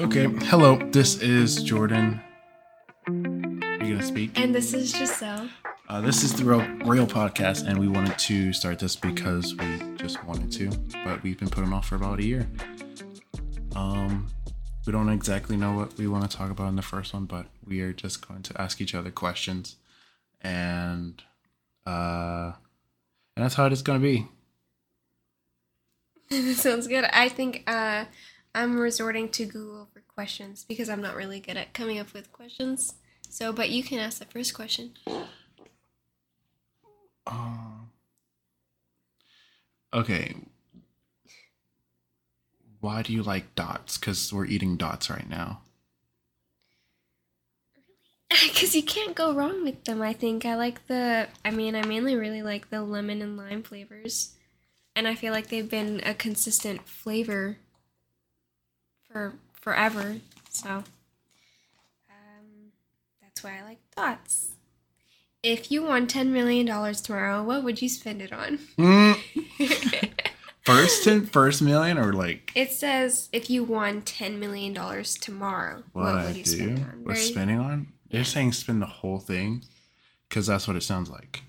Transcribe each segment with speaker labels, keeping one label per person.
Speaker 1: Okay, hello, this is Jordan. Are you gonna speak?
Speaker 2: And this is Giselle.
Speaker 1: Uh, this is the Real, Real Podcast, and we wanted to start this because we just wanted to, but we've been putting off for about a year. Um, we don't exactly know what we want to talk about in the first one, but we are just going to ask each other questions, and uh, and that's how it is gonna be.
Speaker 2: sounds good. I think uh, I'm resorting to Google for questions because I'm not really good at coming up with questions. So, but you can ask the first question.
Speaker 1: Um, okay. Why do you like dots? Because we're eating dots right now.
Speaker 2: Because you can't go wrong with them, I think. I like the, I mean, I mainly really like the lemon and lime flavors. And I feel like they've been a consistent flavor for forever. So, um, that's why I like dots. If you won $10 million tomorrow, what would you spend it on?
Speaker 1: First ten, first million, or like
Speaker 2: It says if you won $10 million tomorrow,
Speaker 1: what,
Speaker 2: what,
Speaker 1: I
Speaker 2: would you
Speaker 1: do?
Speaker 2: spend it on? Very-
Speaker 1: spending on. They're saying spend the whole thing, because that's what it sounds like.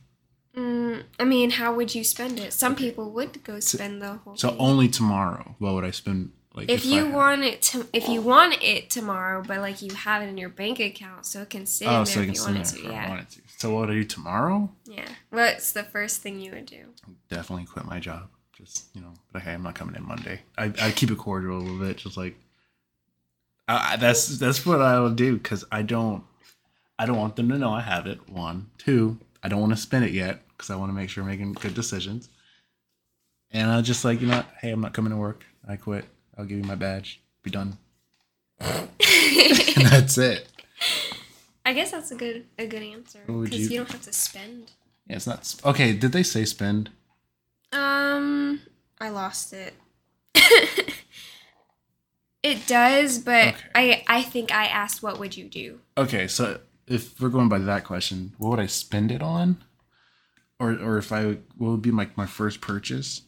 Speaker 2: Mm, I mean, how would you spend it? Some people would go spend the whole
Speaker 1: So
Speaker 2: thing.
Speaker 1: only tomorrow. What would I spend? Like
Speaker 2: if
Speaker 1: I
Speaker 2: you
Speaker 1: had-
Speaker 2: want it to, if you want it tomorrow, but like you have it in your bank account, so it can sit
Speaker 1: Oh,
Speaker 2: in
Speaker 1: so
Speaker 2: there
Speaker 1: I can
Speaker 2: if you wanted
Speaker 1: it
Speaker 2: to.
Speaker 1: if I
Speaker 2: Yeah,
Speaker 1: to. So what would you tomorrow?
Speaker 2: yeah. What's the first thing you would do?
Speaker 1: definitely quit my job. Just you know, but hey, I'm not coming in Monday. I I keep it cordial a little bit, just like I, I- that's that's what I will do because I don't I don't want them to know I have it. One, two, I don't want to spend it yet because I want to make sure I'm making good decisions. And I just like you know, hey, I'm not coming to work. I quit. I'll give you my badge. Be done. and that's it.
Speaker 2: I guess that's a good a good answer because
Speaker 1: you-
Speaker 2: you don't have to spend.
Speaker 1: Yeah, it's not sp- okay. Did they say spend?
Speaker 2: Um, I lost it. it does, but
Speaker 1: Okay.
Speaker 2: I I think I asked what would you do?
Speaker 1: Okay, so if we're going by that question, what would I spend it on? Or or if I what would be like my, my first purchase?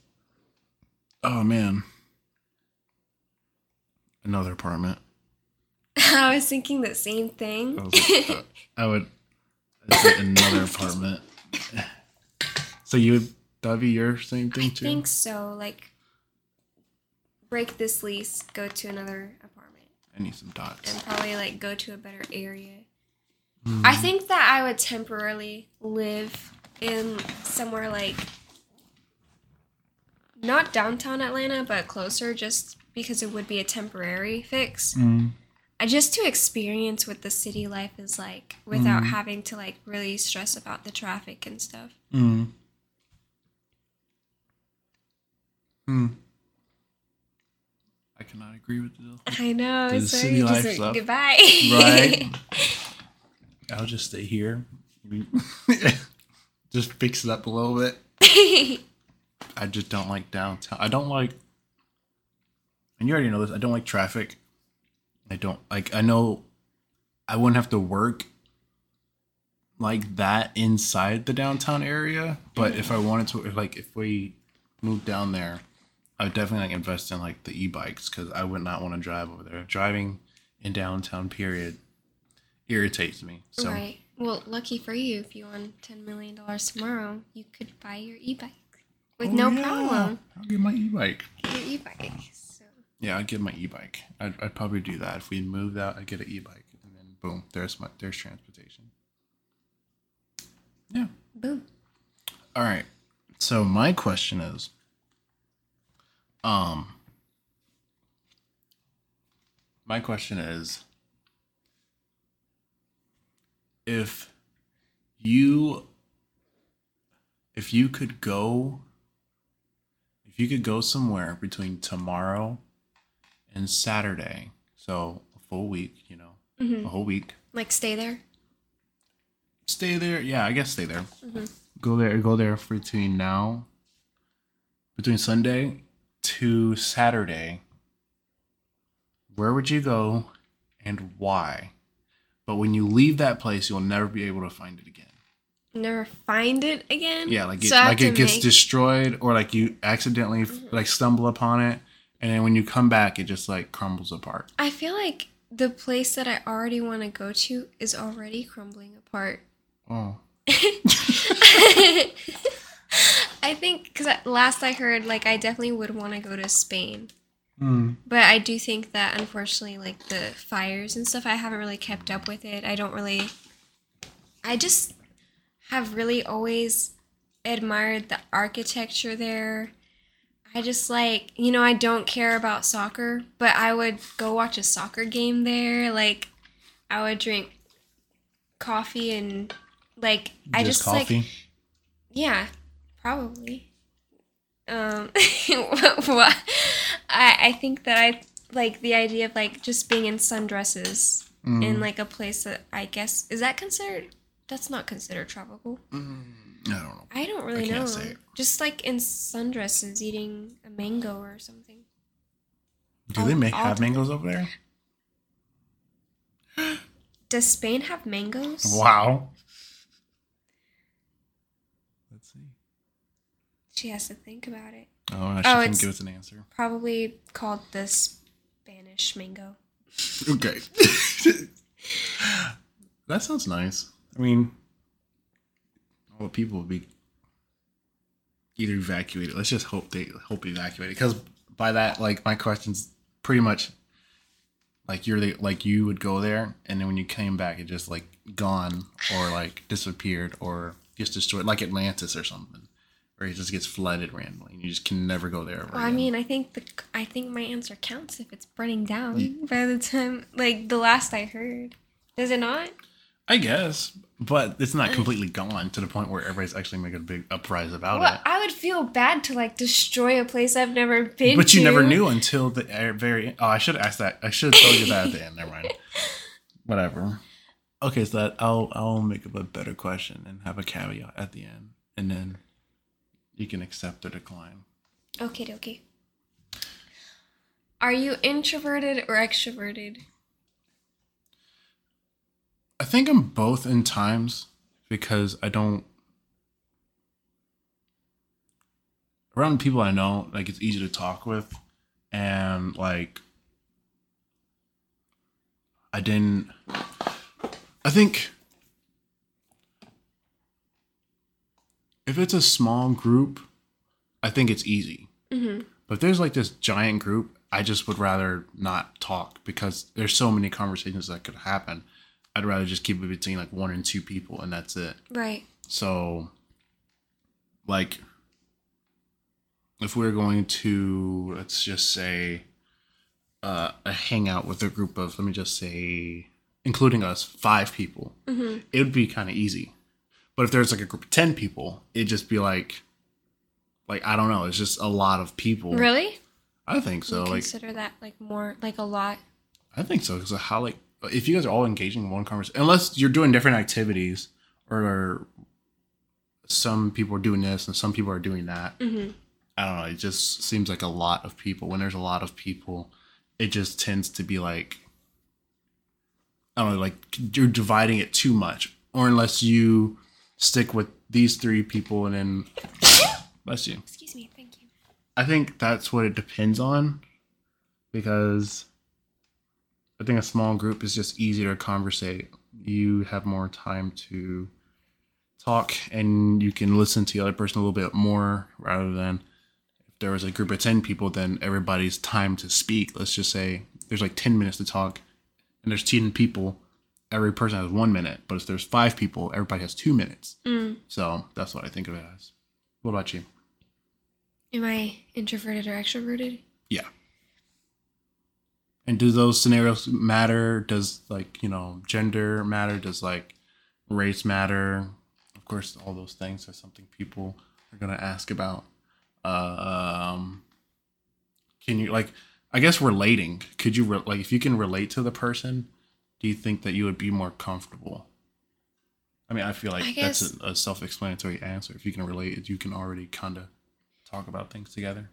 Speaker 1: Oh man. Another apartment.
Speaker 2: I was thinking the same thing.
Speaker 1: I, like, uh, I would another apartment. So you would that'd be your same thing too?
Speaker 2: I think so. Like, break this lease, go to another apartment,
Speaker 1: I need some dots.
Speaker 2: and probably like go to a better area.
Speaker 1: Hmm.
Speaker 2: I think that I would temporarily live in somewhere like not downtown Atlanta, but closer, just because it would be a temporary fix.
Speaker 1: Mm,
Speaker 2: I just to experience what the city life is like without
Speaker 1: Mm.
Speaker 2: having to like really stress about the traffic and stuff.
Speaker 1: mm. Hmm. I cannot agree with you.
Speaker 2: I know.
Speaker 1: The
Speaker 2: so
Speaker 1: city life
Speaker 2: just
Speaker 1: stuff.
Speaker 2: goodbye.
Speaker 1: Right. I'll just stay here. just fix it up a little bit. I just don't like downtown. I don't like, and you already know this. I don't like traffic. I don't like. I know I wouldn't have to work like that inside the downtown area, but if I wanted to, if, like if we moved down there, I would definitely like invest in like the e-bikes because I would not want to drive over there. Driving in downtown, period, irritates me. So
Speaker 2: Right. Well, lucky for you, if you won ten million dollars tomorrow, you could buy your e-bike with
Speaker 1: Oh,
Speaker 2: no
Speaker 1: yeah.
Speaker 2: problem.
Speaker 1: I'll get my e-bike.
Speaker 2: Your e-bike.
Speaker 1: Yeah, I'd get my e-bike. I'd, I'd probably do that if we moved out. I'd get an e-bike, and then boom, there's my there's transportation. Yeah.
Speaker 2: Boom.
Speaker 1: All right. So my question is, um, my question is, if you, if you could go, if you could go somewhere between tomorrow and Saturday, so a full week, you know,
Speaker 2: hmm
Speaker 1: a whole week,
Speaker 2: Like stay there.
Speaker 1: stay there. Yeah, I guess stay there.
Speaker 2: Mhm.
Speaker 1: Go there. Go there for between now, between Sunday to Saturday. Where would you go, and why? But when you leave that place, you'll never be able to find it again.
Speaker 2: Never find it again.
Speaker 1: Yeah, like it,
Speaker 2: So
Speaker 1: like it gets
Speaker 2: make-
Speaker 1: destroyed, or like you accidentally like stumble upon it, and then when you come back, it just like crumbles apart.
Speaker 2: I feel like the place that I already want to go to is already crumbling apart.
Speaker 1: Oh,
Speaker 2: I think because last I heard, like I definitely would want to go to Spain,
Speaker 1: mm.
Speaker 2: but I do think that unfortunately, like the fires and stuff, I haven't really kept up with it. I don't really. I just have really always admired the architecture there. I just like, you know, I don't care about soccer, but I would go watch a soccer game there. Like, I would drink coffee and, like, I just like, yeah, probably. Um, what? I I think that I like the idea of like just being in sundresses
Speaker 1: Mm.
Speaker 2: in like a place that I guess is that considered. That's not considered tropical.
Speaker 1: Mm, I don't know.
Speaker 2: I don't really
Speaker 1: can't
Speaker 2: know.
Speaker 1: say.
Speaker 2: Just like in sundresses eating a mango or something.
Speaker 1: Do they make have mangoes over there?
Speaker 2: Does Spain have mangoes?
Speaker 1: Wow. Let's see.
Speaker 2: She has to think about it.
Speaker 1: Oh, she
Speaker 2: Oh,
Speaker 1: couldn't give us an answer.
Speaker 2: Probably called the Spanish mango.
Speaker 1: Okay. that sounds nice. I mean, the people will be either evacuated. Let's just hope they hope evacuated. Because by that, like my question's pretty much like you're the, like you would go there, and then when you came back, it just like gone or like disappeared or just destroyed, like Atlantis or something, where it just gets flooded randomly, and you just can never go there.
Speaker 2: Well, I mean, I think the I think my answer counts if it's burning down by the time like the last I heard. Does it not?
Speaker 1: I guess, but it's not completely gone to the point where everybody's actually making a big uprise about
Speaker 2: Well,
Speaker 1: it.
Speaker 2: I would feel bad to like destroy a place I've never been
Speaker 1: But you
Speaker 2: to.
Speaker 1: never knew until the very. Oh, I should have asked that. I should have told you that at the end. Never mind. Whatever. Okay, so that I'll I'll make up a better question and have a caveat at the end, and then you can accept or decline.
Speaker 2: Okay, okay. Are you introverted or extroverted?
Speaker 1: I think I'm both in times because I don't around people I know, like it's easy to talk with and like I didn't I think if it's a small group, I think it's easy.
Speaker 2: Mm-hmm.
Speaker 1: But if there's like this giant group, I just would rather not talk because there's so many conversations that could happen. I'd rather just keep it between like one and two people and that's it.
Speaker 2: Right.
Speaker 1: So, like, if we're going to, let's just say, uh, a hangout with a group of, let me just say, including us, five people,
Speaker 2: Mm-hmm.
Speaker 1: it would be kind of easy. But if there's like a group of 10 people, it'd just be like, like, I don't know, it's just a lot of people.
Speaker 2: Really?
Speaker 1: I think so.
Speaker 2: You
Speaker 1: Like,
Speaker 2: consider that like more like a lot.
Speaker 1: I think so because how like if you guys are all engaging in one conversation, unless you're doing different activities, or some people are doing this and some people are doing that.
Speaker 2: Mm-hmm.
Speaker 1: I don't know. It just seems like a lot of people. When there's a lot of people, it just tends to be like I don't know, like you're dividing it too much, or unless you stick with these three people and then bless you.
Speaker 2: Excuse me. Thank you.
Speaker 1: I think that's what it depends on because I think a small group is just easier to conversate. You have more time to talk and you can listen to the other person a little bit more rather than if there was a group of 10 people, then everybody's time to speak. Let's just say there's like 10 minutes to talk and there's 10 people. Every person has one minute, but if there's five people, everybody has two minutes.
Speaker 2: Mm.
Speaker 1: So that's what I think of it as. What about you?
Speaker 2: Am I introverted or extroverted?
Speaker 1: Yeah. And do those scenarios matter? Does like, you know, gender matter? Does like race matter? Of course, all those things are something people are going to ask about. Uh, um can you like I guess relating. Could you re- like if you can relate to the person, do you think that you would be more comfortable? I mean, I feel like
Speaker 2: I
Speaker 1: that's a, a self-explanatory answer. If you can relate, you can already kind of talk about things together.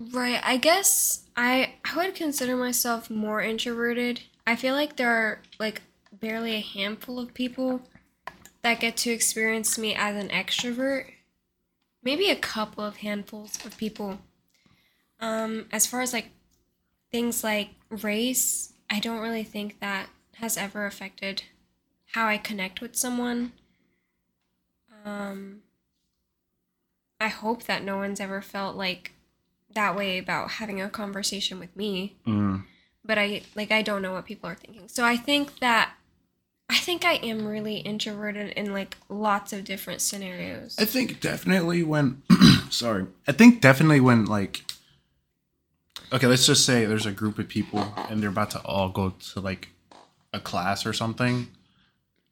Speaker 2: Right. I guess I I would consider myself more introverted. I feel like there are like barely a handful of people that get to experience me as an extrovert. Maybe a couple of handfuls of people. Um, as far as like things like race, I don't really think that has ever affected how I connect with someone. Um, I hope that no one's ever felt like that way about having a conversation with me.
Speaker 1: Mm.
Speaker 2: But I like I don't know what people are thinking. So I think that I think I am really introverted in like lots of different scenarios.
Speaker 1: I think definitely when sorry. I think definitely when like okay, let's just say there's a group of people and they're about to all go to like a class or something.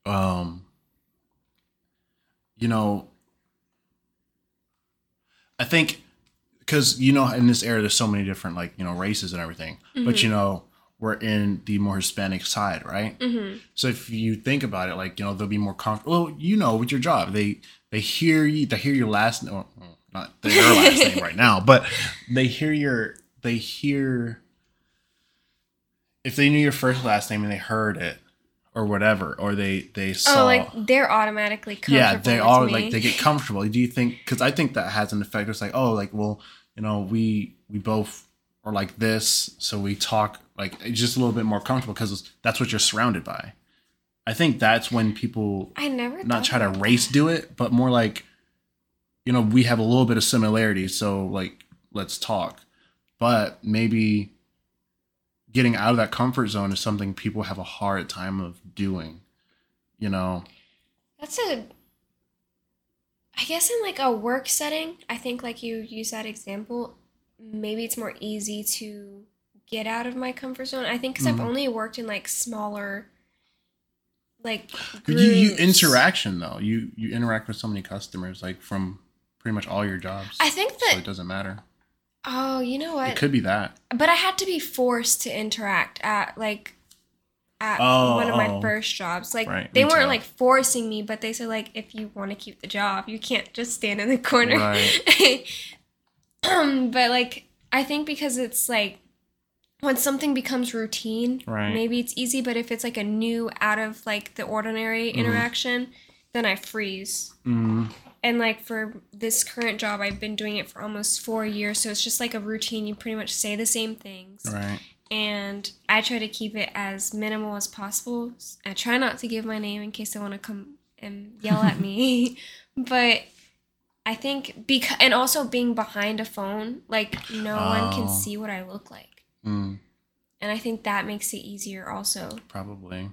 Speaker 1: Um you know I think cuz you know in this era there's so many different like, you know, races and everything. But you know, we're in the more Hispanic side, right?
Speaker 2: mm-hmm.
Speaker 1: So if you think about it, like you know, they'll be more comfortable. Well, you know, with your job, they they hear you, they hear your last, or, well, not their last name right now, but they hear your, they hear. If they knew your first last name and they heard it, or whatever, or they they saw,
Speaker 2: Oh, like they're automatically comfortable.
Speaker 1: yeah, they are like they get comfortable. Do you think? Because I think that has an effect. It's like, oh, like well, you know, we we both are like this, so we talk like it's just a little bit more comfortable because that's what you're surrounded by. I think that's when people
Speaker 2: I never
Speaker 1: not try to race
Speaker 2: that.
Speaker 1: do it, but more like, you know, we have a little bit of similarity, so like let's talk. But maybe getting out of that comfort zone is something people have a hard time of doing. You know,
Speaker 2: That's a. I guess in like a work setting, I think like you use that example, maybe it's more easy to get out of my comfort zone. I think because I've
Speaker 1: Mhm.
Speaker 2: only worked in like smaller, like
Speaker 1: you you interaction though. You you interact with so many customers, like from pretty much all your jobs.
Speaker 2: I think
Speaker 1: so
Speaker 2: that
Speaker 1: it doesn't matter.
Speaker 2: oh, you know what?
Speaker 1: It could be that.
Speaker 2: but I had to be forced to interact at like at
Speaker 1: Oh,
Speaker 2: one of my
Speaker 1: oh.
Speaker 2: first jobs. Like
Speaker 1: Right,
Speaker 2: they weren't like forcing me, but they said like if you want to keep the job, you can't just stand in the corner.
Speaker 1: Right.
Speaker 2: but like I think because it's like when something becomes routine,
Speaker 1: Right.
Speaker 2: maybe it's easy, but if it's like a new out of like the ordinary
Speaker 1: Mm-hmm.
Speaker 2: interaction, then I freeze.
Speaker 1: Mm,
Speaker 2: And like for this current job, I've been doing it for almost four years, so it's just like a routine. You pretty much say the same things,
Speaker 1: right.
Speaker 2: And I try to keep it as minimal as possible. I try not to give my name in case they want to come and yell at me, but I think because and also being behind a phone, like no one can
Speaker 1: Oh.
Speaker 2: see what I look like,
Speaker 1: Mm,
Speaker 2: and I think that makes it easier also.
Speaker 1: probably.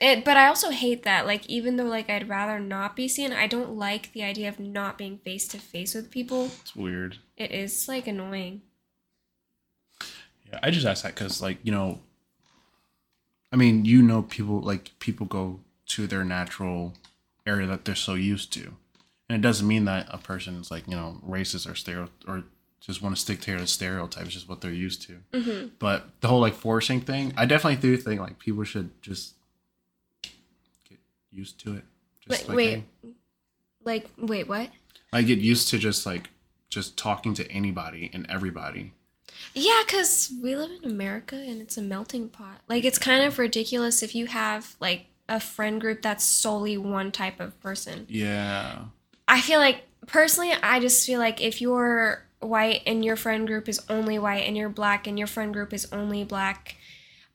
Speaker 2: It, but I also hate that. Like, even though like I'd rather not be seen, I don't like the idea of not being face to face with people.
Speaker 1: It's weird.
Speaker 2: It is like annoying.
Speaker 1: Yeah, I just asked that because, like, you know, I mean, you know, people like people go to their natural area that they're so used to, and it doesn't mean that a person is like you know racist or stereo or just want to stick to their stereotypes. Just what they're used to.
Speaker 2: hmm
Speaker 1: But the whole like forcing thing, I definitely do think like people should just get used to it. Just
Speaker 2: Wait,
Speaker 1: like
Speaker 2: wait,
Speaker 1: hey,
Speaker 2: like wait, what?
Speaker 1: I get used to just like just talking to anybody and everybody.
Speaker 2: Yeah, cause we live in America and it's a melting pot. Like, it's kind of ridiculous if you have like a friend group that's solely one type of person.
Speaker 1: Yeah.
Speaker 2: I feel like personally, I just feel like if you're white and your friend group is only white and you're black and your friend group is only black,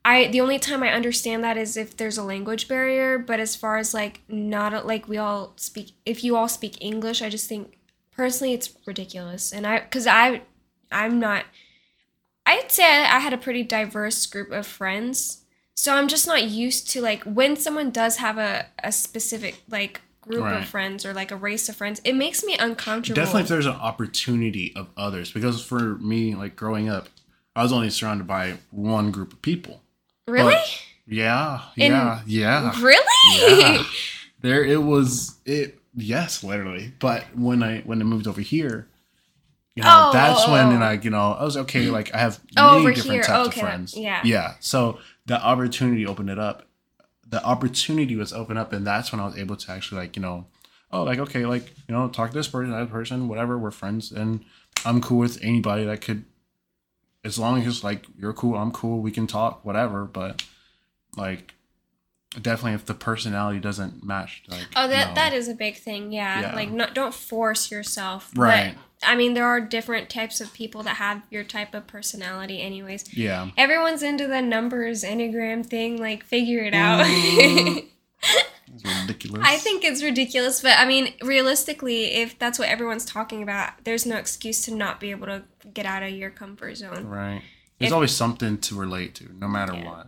Speaker 2: I the only time I understand that is if there's a language barrier. But as far as like not like we all speak, if you all speak English, I just think personally it's ridiculous. And I because I I'm not. I'd say I had a pretty diverse group of friends. So I'm just not used to like when someone does have a, a specific like group
Speaker 1: Right.
Speaker 2: of friends or like a race of friends, it makes me uncomfortable.
Speaker 1: Definitely if there's an opportunity of others. Because for me, like growing up, I was only surrounded by one group of people.
Speaker 2: really?
Speaker 1: Yeah.
Speaker 2: In-
Speaker 1: Yeah. yeah.
Speaker 2: Really?
Speaker 1: Yeah. There it was it yes, literally. But when I when I moved over here, you know,
Speaker 2: Oh,
Speaker 1: that's
Speaker 2: oh,
Speaker 1: when
Speaker 2: oh.
Speaker 1: and I, you know, I was okay, mm. like I have
Speaker 2: Oh,
Speaker 1: many different
Speaker 2: here.
Speaker 1: types
Speaker 2: Okay,
Speaker 1: of friends.
Speaker 2: yeah.
Speaker 1: Yeah. So the opportunity opened it up. The opportunity was open up and that's when I was able to actually like, you know, oh like okay, like, you know, talk to this person, that person, whatever, we're friends and I'm cool with anybody that could as long as like you're cool, I'm cool, we can talk, whatever. But like definitely if the personality doesn't match. Like,
Speaker 2: Oh, that
Speaker 1: no.
Speaker 2: that is a big thing. Yeah.
Speaker 1: Yeah.
Speaker 2: Like not don't force yourself. But,
Speaker 1: Right.
Speaker 2: I mean, there are different types of people that have your type of personality anyways.
Speaker 1: Yeah.
Speaker 2: Everyone's into the numbers enneagram thing, like figure it out.
Speaker 1: Mhm. Ridiculous.
Speaker 2: I think it's ridiculous, but I mean, realistically, if that's what everyone's talking about, there's no excuse to not be able to get out of your comfort zone.
Speaker 1: Right. There's
Speaker 2: If-
Speaker 1: always something to relate to, no matter
Speaker 2: Yeah.
Speaker 1: what.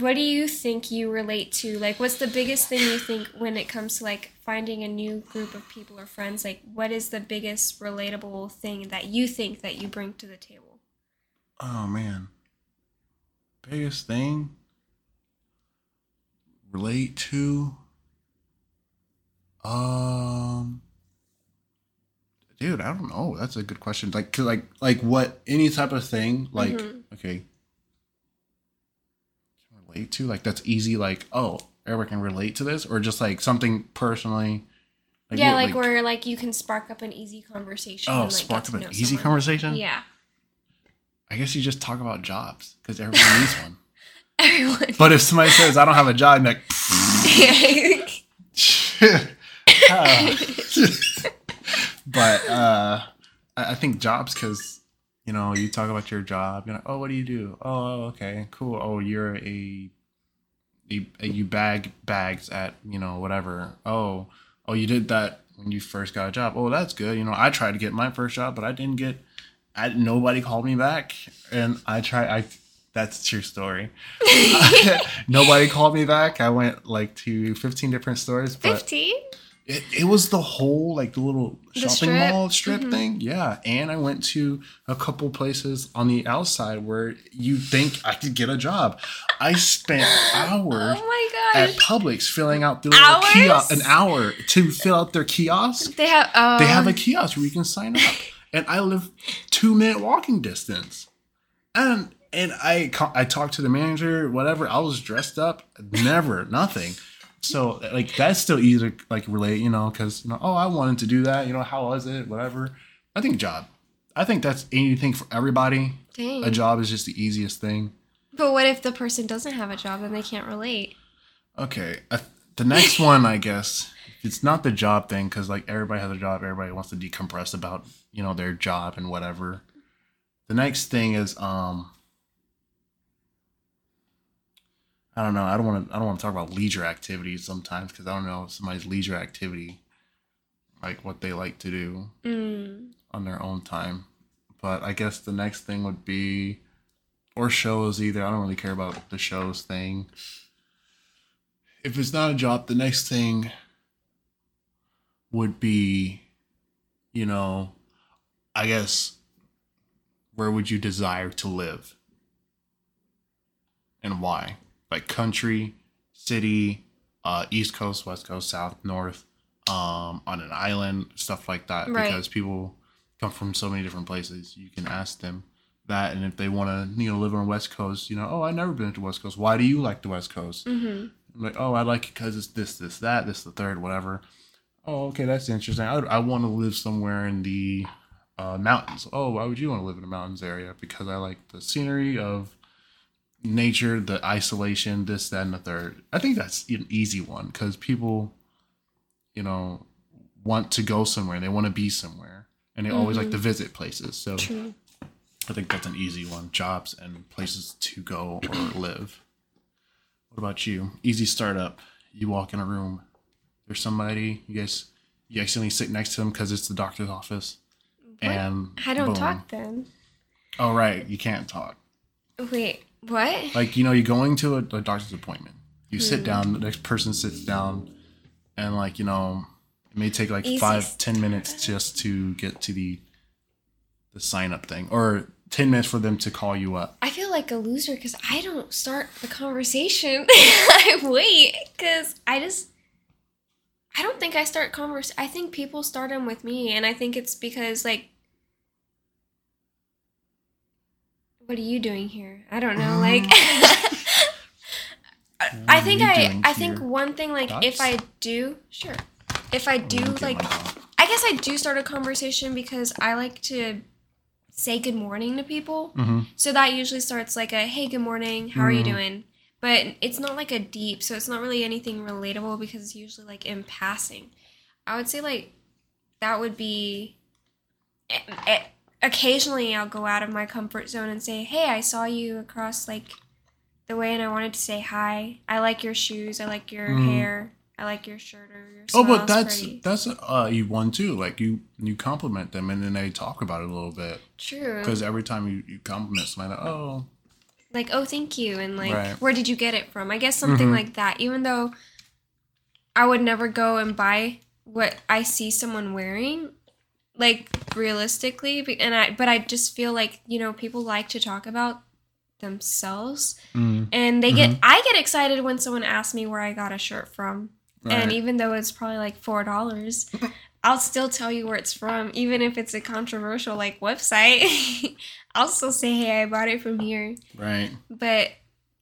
Speaker 2: What do you think you relate to? Like, what's the biggest thing you think when it comes to like finding a new group of people or friends? Like, what is the biggest relatable thing that you think that you bring to the table?
Speaker 1: Oh man. Biggest thing relate to um dude, I don't know. That's a good question. Like 'cause, like like what any type of thing like
Speaker 2: Mhm.
Speaker 1: okay. Relate to like that's easy like oh, everyone can relate to this or just like something personally
Speaker 2: yeah,
Speaker 1: what,
Speaker 2: like, where like you can spark up an easy conversation.
Speaker 1: Oh,
Speaker 2: and, like,
Speaker 1: spark up an easy
Speaker 2: someone.
Speaker 1: conversation?
Speaker 2: Yeah,
Speaker 1: I guess you just talk about jobs because everyone needs one.
Speaker 2: everyone.
Speaker 1: But if somebody says I don't have a job, I'm like, Uh, but uh, I I think jobs because you know you talk about your job. You know, oh, what do you do? Oh, oh, okay, cool. Oh, you're a, a, a you bag bags at you know whatever. Oh, oh, you did that when you first got a job. Oh, that's good. You know, I tried to get my first job, but I didn't get. I nobody called me back, and I try. I that's true story. nobody called me back. I went like to 15 different stores, but
Speaker 2: Fifteen.
Speaker 1: It, it was the whole like the little
Speaker 2: The
Speaker 1: shopping
Speaker 2: strip?
Speaker 1: mall strip
Speaker 2: Mhm.
Speaker 1: thing. Yeah. And I went to a couple places on the outside where you think I could get a job. I spent hours
Speaker 2: Oh my
Speaker 1: at. Publix filling out the little
Speaker 2: Hours?
Speaker 1: kiosk an hour to fill out their kiosk.
Speaker 2: They have. Oh.
Speaker 1: They have a kiosk where you can sign up. And I live two minute walking distance. And and I I talked to the manager, whatever. I was dressed up, never, nothing. So like that's still easy to like relate, you know, because you know, oh, I wanted to do that. You know, how was it? Whatever. I think job. I think that's anything for everybody.
Speaker 2: Dang.
Speaker 1: A job is just the easiest thing.
Speaker 2: But what if the person doesn't have a job and they can't relate?
Speaker 1: Okay, uh, the next one, I guess, it's not the job thing because like everybody has a job, everybody wants to decompress about you know their job and whatever. The next thing is um, I don't know. I don't want to. I don't want to talk about leisure activities sometimes because I don't know somebody's leisure activity, like what they like to do
Speaker 2: Mm.
Speaker 1: on their own time. But I guess the next thing would be, or shows either. I don't really care about the shows thing. If it's not a job, the next thing would be, you know, I guess, where would you desire to live? And why? Like country, city, uh, East Coast, West Coast, South, North, um, on an island, stuff like that.
Speaker 2: Right.
Speaker 1: Because people come from so many different places. You can ask them that, and if they want to, you know, live on the West Coast, you know, oh, I've never been to West Coast. Why do you like the West Coast?
Speaker 2: hmm
Speaker 1: I'm like, oh, I like it because it's this, this, that, this, the third, whatever. Oh, okay, that's interesting. I, I want to live somewhere in the uh, mountains. Oh, why would you want to live in a mountains area? Because I like the scenery of nature, the isolation, this, that, and the third. I think that's an easy one because people, you know, want to go somewhere. and They want to be somewhere, and they always like mm-hmm. to visit places. So
Speaker 2: True.
Speaker 1: I think that's an easy one. Jobs and places to go or live. What about you? Easy startup. You walk in a room. There's somebody. You guys. You accidentally sit next to them because it's the doctor's office. And
Speaker 2: I don't
Speaker 1: boom.
Speaker 2: talk then.
Speaker 1: Oh right, you can't talk.
Speaker 2: Wait, what?
Speaker 1: Like you know, you're going to a, a doctor's appointment. You
Speaker 2: Hmm.
Speaker 1: sit down. The next person sits down, and like you know, it may take like
Speaker 2: Easy
Speaker 1: five, ten minutes just to get to the the sign up thing, or ten minutes for them to call you up.
Speaker 2: I feel like a loser because I don't start the conversation. I wait because I just. I don't think I start converse. I think people start them with me, and I think it's because like. What are you doing here? I don't know. Like. I think I. I think
Speaker 1: here?
Speaker 2: one thing like if I do sure, if I do like. I guess I do start a conversation because I like to say good morning to people.
Speaker 1: Mhm.
Speaker 2: So that usually starts like a hey, good morning, how are you
Speaker 1: Mhm.
Speaker 2: doing? but it's not like a deep, so it's not really anything relatable because it's usually like in passing. I would say like that would be. eh, eh, Occasionally, I'll go out of my comfort zone and say, "Hey, I saw you across like the way, and I wanted to say hi. I like your shoes. I like your
Speaker 1: Mhm.
Speaker 2: hair. I like your shirt or your."
Speaker 1: Oh, but that's
Speaker 2: pretty."
Speaker 1: that's uh you one too. Like you you compliment them and then they talk about it a little bit
Speaker 2: true.
Speaker 1: because every time you, you compliment somebody, like, oh,
Speaker 2: like oh thank you and like
Speaker 1: Right.
Speaker 2: where did you get it from i guess something
Speaker 1: Mhm.
Speaker 2: like that even though i would never go and buy what i see someone wearing like realistically and i but i just feel like you know people like to talk about themselves.
Speaker 1: Mm,
Speaker 2: and they get i get excited when someone asks me where i got a shirt from. And even though it's probably like four dollars i'll still tell you where it's from even if it's a controversial like website. I'll still say hey i bought it from here.
Speaker 1: Right.
Speaker 2: but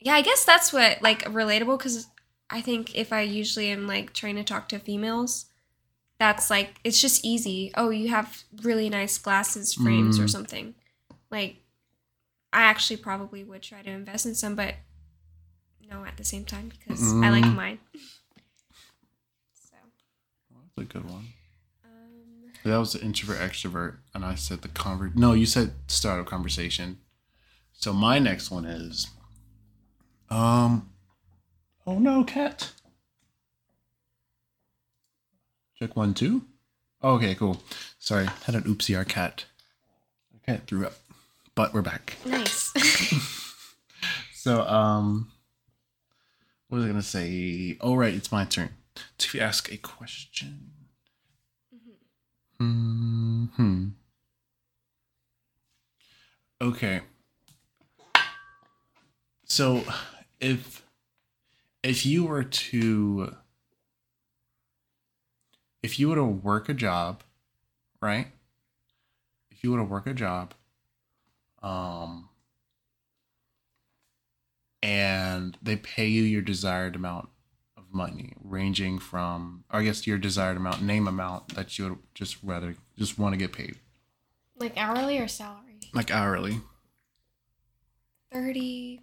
Speaker 2: yeah i guess that's what like relatable because i think if i usually am like trying to talk to females that's like it's just easy oh you have really nice glasses frames or
Speaker 1: Mm.
Speaker 2: something like i actually probably would try to invest in some but no at the same time because i like
Speaker 1: Mm.
Speaker 2: mine so
Speaker 1: That's a good one.
Speaker 2: um
Speaker 1: That was the introvert extrovert, and I said the convert. No, you said start a conversation. So my next one is, um, oh no, cat. Check one two. Okay, cool. Sorry, had an oopsie. Our cat. Our cat threw up, but we're back.
Speaker 2: nice
Speaker 1: So, um, what was I gonna say? Oh, right, it's my turn to ask a question. Mm-hmm. hmm Okay. So, if if you were to if you were to work a job, right? If you were to work a job, um, and they pay you your desired amount of money, ranging from, I guess, your desired amount, name amount that you would just rather just want to get paid,
Speaker 2: like hourly or salary
Speaker 1: like hourly.
Speaker 2: 30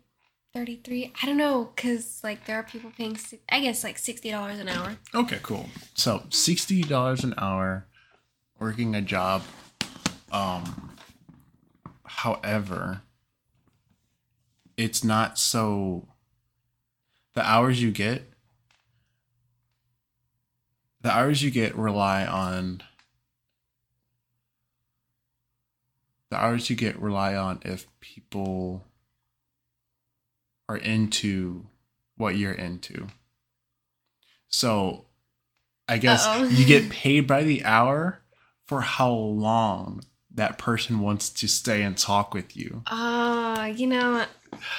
Speaker 2: 33 i don't know because like there are people paying i guess like $60 an hour
Speaker 1: Okay, cool. So sixty dollars an hour, working a job. Um, however, it's not so. The hours you get. The hours you get rely on. The hours you get rely on if people are into what you're into. So, I guess you get paid by the hour for how long that person wants to stay and talk with you.
Speaker 2: uh you know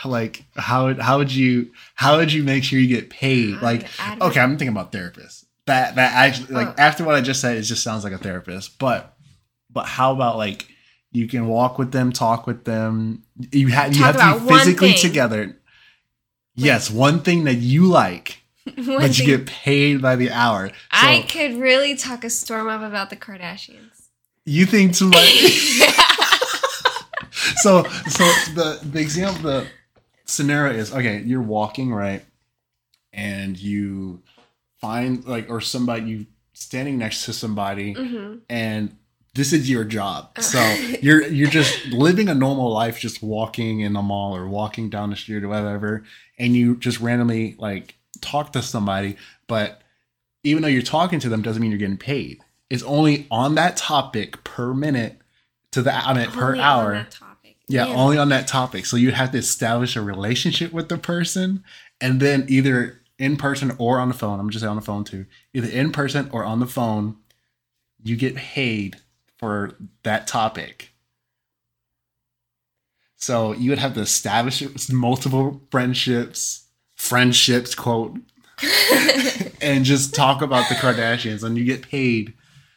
Speaker 1: Like how would how would you how would you make sure you get paid? Like okay, I'm thinking about therapists. That that actually like
Speaker 2: Oh.
Speaker 1: after what I just said, it just sounds like a therapist. But but how about like you can walk with them, talk with them. You have you
Speaker 2: Talk
Speaker 1: have to be physically together. Yes, one thing that you like, but you get paid by the hour. So
Speaker 2: i could really talk a storm up about the kardashians.
Speaker 1: You think somebody so so the the example the scenario is okay you're walking right and you find like or somebody you standing next to somebody
Speaker 2: hmm
Speaker 1: and this is your job so you're you're just living a normal life just walking in a mall or walking down the street or whatever and you just randomly like talk to somebody but even though you're talking to them doesn't mean you're getting paid it's only on that topic per minute to the I mean, per
Speaker 2: Only on
Speaker 1: hour
Speaker 2: that topic.
Speaker 1: yeah,
Speaker 2: Man.
Speaker 1: only on that topic. So you have to establish a relationship with the person and then either in person or on the phone. I'm just saying on the phone too. Either in person or on the phone, you get paid for that topic. So you would have to establish multiple friendships, friendships, quote, and just talk about the Kardashians and you get paid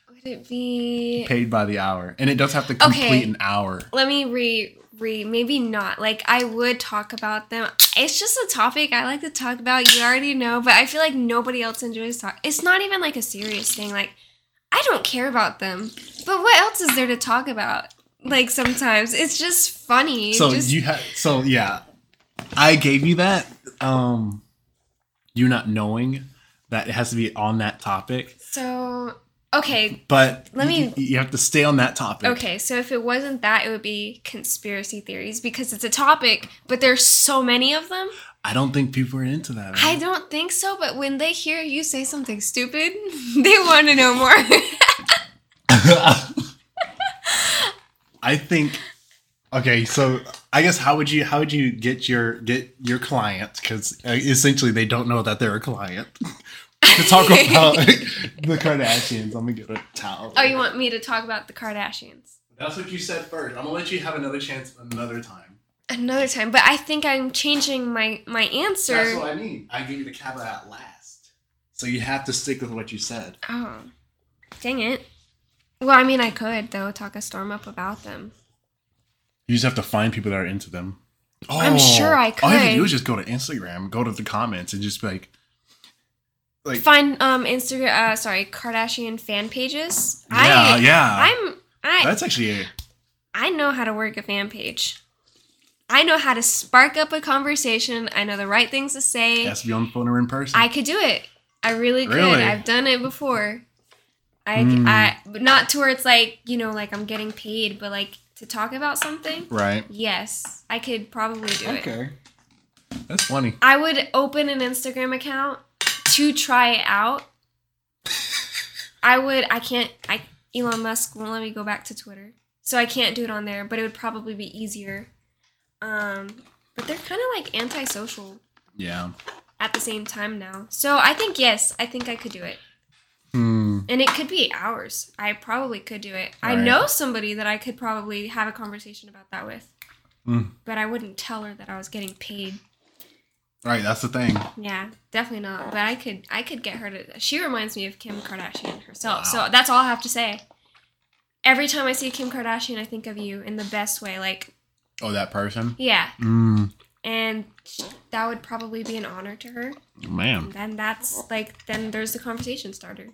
Speaker 2: would it be
Speaker 1: paid by the hour. And it does have to complete
Speaker 2: Okay.
Speaker 1: an hour.
Speaker 2: let me re re maybe not like i would talk about them it's just a topic i like to talk about you already know but i feel like nobody else enjoys talk it's not even like a serious thing like i don't care about them but what else is there to talk about like sometimes it's just funny
Speaker 1: So
Speaker 2: just,
Speaker 1: you had so yeah, I gave you that um you not knowing that it has to be on that topic,
Speaker 2: So, okay,
Speaker 1: but
Speaker 2: Let me-
Speaker 1: you, you have to stay on that topic.
Speaker 2: okay. So if it wasn't that, it would be conspiracy theories because it's a topic, but there's so many of them.
Speaker 1: I don't think people are into that.
Speaker 2: I don't think so, but when they hear you say something stupid, they want to know more.
Speaker 1: I think okay, so I guess how would you how would you get your get your client because uh, essentially they don't know that they're a client to talk about the Kardashians. Let me get a towel.
Speaker 2: oh, you want me to talk about the Kardashians?
Speaker 1: That's what you said first. I'm gonna let you have another chance another time.
Speaker 2: Another time, but I think I'm changing my my answer.
Speaker 1: That's what I mean. I gave you the caveat last, so you have to stick with what you said.
Speaker 2: Oh, dang it. Well, I mean, I could though talk a storm up about them.
Speaker 1: You just have to find people that are into them.
Speaker 2: Oh, I'm sure I could.
Speaker 1: All you have to do is just go to Instagram, go to the comments, and just be like, like,
Speaker 2: Find um Instagram, uh, sorry, Kardashian fan pages.
Speaker 1: yeah,
Speaker 2: I,
Speaker 1: yeah.
Speaker 2: I'm I
Speaker 1: That's actually a,
Speaker 2: I know how to work a fan page. I know how to spark up a conversation. I know the right things to say.
Speaker 1: it has to be on the phone or in person.
Speaker 2: I could do it. I really could.
Speaker 1: Really?
Speaker 2: I've done it before. I,
Speaker 1: Hmm.
Speaker 2: I, but not to where it's like you know, like I'm getting paid, but like to talk about something.
Speaker 1: right.
Speaker 2: Yes, I could probably do it.
Speaker 1: Okay. That's funny.
Speaker 2: I would open an Instagram account to try it out. I would. I can't. I Elon Musk won't let me go back to Twitter, so I can't do it on there. But it would probably be easier. Um, but they're kind of like antisocial
Speaker 1: Yeah.
Speaker 2: at the same time now. So I think yes, I think I could do it.
Speaker 1: Hmm.
Speaker 2: And it could be hours. I probably could do it. I
Speaker 1: Right.
Speaker 2: know somebody that I could probably have a conversation about that with.
Speaker 1: Mm.
Speaker 2: But I wouldn't tell her that I was getting paid.
Speaker 1: Right. That's the thing.
Speaker 2: Yeah, definitely not. But I could I could get her to she reminds me of Kim Kardashian herself.
Speaker 1: Wow.
Speaker 2: So that's all I have to say. Every time I see Kim Kardashian, I think of you in the best way. Like,
Speaker 1: Oh, that person.
Speaker 2: yeah.
Speaker 1: Mm.
Speaker 2: And that would probably be an honor to her.
Speaker 1: Man.
Speaker 2: And then that's like then there's the conversation starter.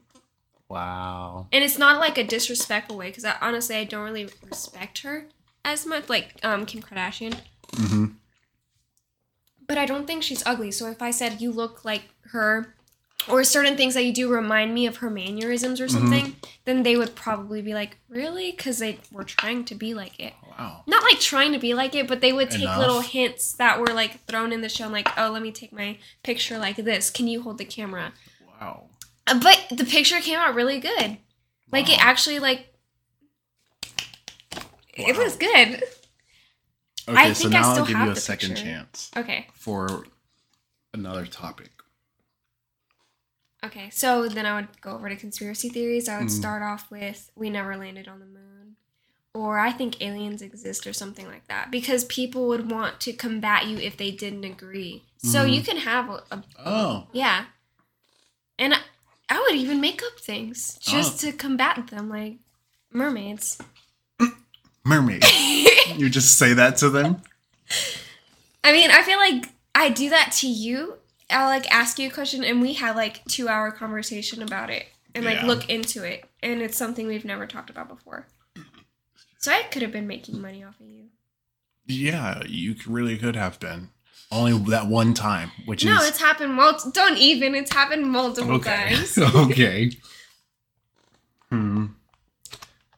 Speaker 1: Wow.
Speaker 2: and it's not like a disrespectful way because I, honestly I don't really respect her as much like um Kim Kardashian
Speaker 1: Mm-hmm.
Speaker 2: but I don't think she's ugly so if I said you look like her or certain things that you do remind me of her mannerisms or something then they would probably be like really because they were trying to be like it
Speaker 1: Wow.
Speaker 2: not like trying to be like it but they would take
Speaker 1: Enough.
Speaker 2: little hints that were like thrown in the show like oh let me take my picture like this can you hold the camera
Speaker 1: Wow.
Speaker 2: Uh, but the picture came out really good. Like it actually like it was good.
Speaker 1: Okay,
Speaker 2: I
Speaker 1: so
Speaker 2: think I
Speaker 1: now I'll give
Speaker 2: have
Speaker 1: you a second
Speaker 2: picture.
Speaker 1: chance
Speaker 2: Okay.
Speaker 1: for another topic.
Speaker 2: Okay. So then I would go over to conspiracy theories. I would
Speaker 1: Mm.
Speaker 2: start off with we never landed on the moon. Or I think aliens exist or something like that. Because people would want to combat you if they didn't agree. So
Speaker 1: Mhm.
Speaker 2: you can have a, a
Speaker 1: Oh.
Speaker 2: yeah. And I, I would even make up things just
Speaker 1: Oh.
Speaker 2: to combat them like mermaids.
Speaker 1: Mermaid. you just say that to them?
Speaker 2: I mean, I feel like I do that to you. I'll like ask you a question and we have like two hour conversation about it and like
Speaker 1: Yeah.
Speaker 2: look into it. And it's something we've never talked about before. So I could have been making money off of you.
Speaker 1: Yeah, you really could have been. Only that one time, which
Speaker 2: no,
Speaker 1: is no,
Speaker 2: it's happened mul- don't even. It's happened multiple
Speaker 1: okay.
Speaker 2: times.
Speaker 1: okay. Hmm.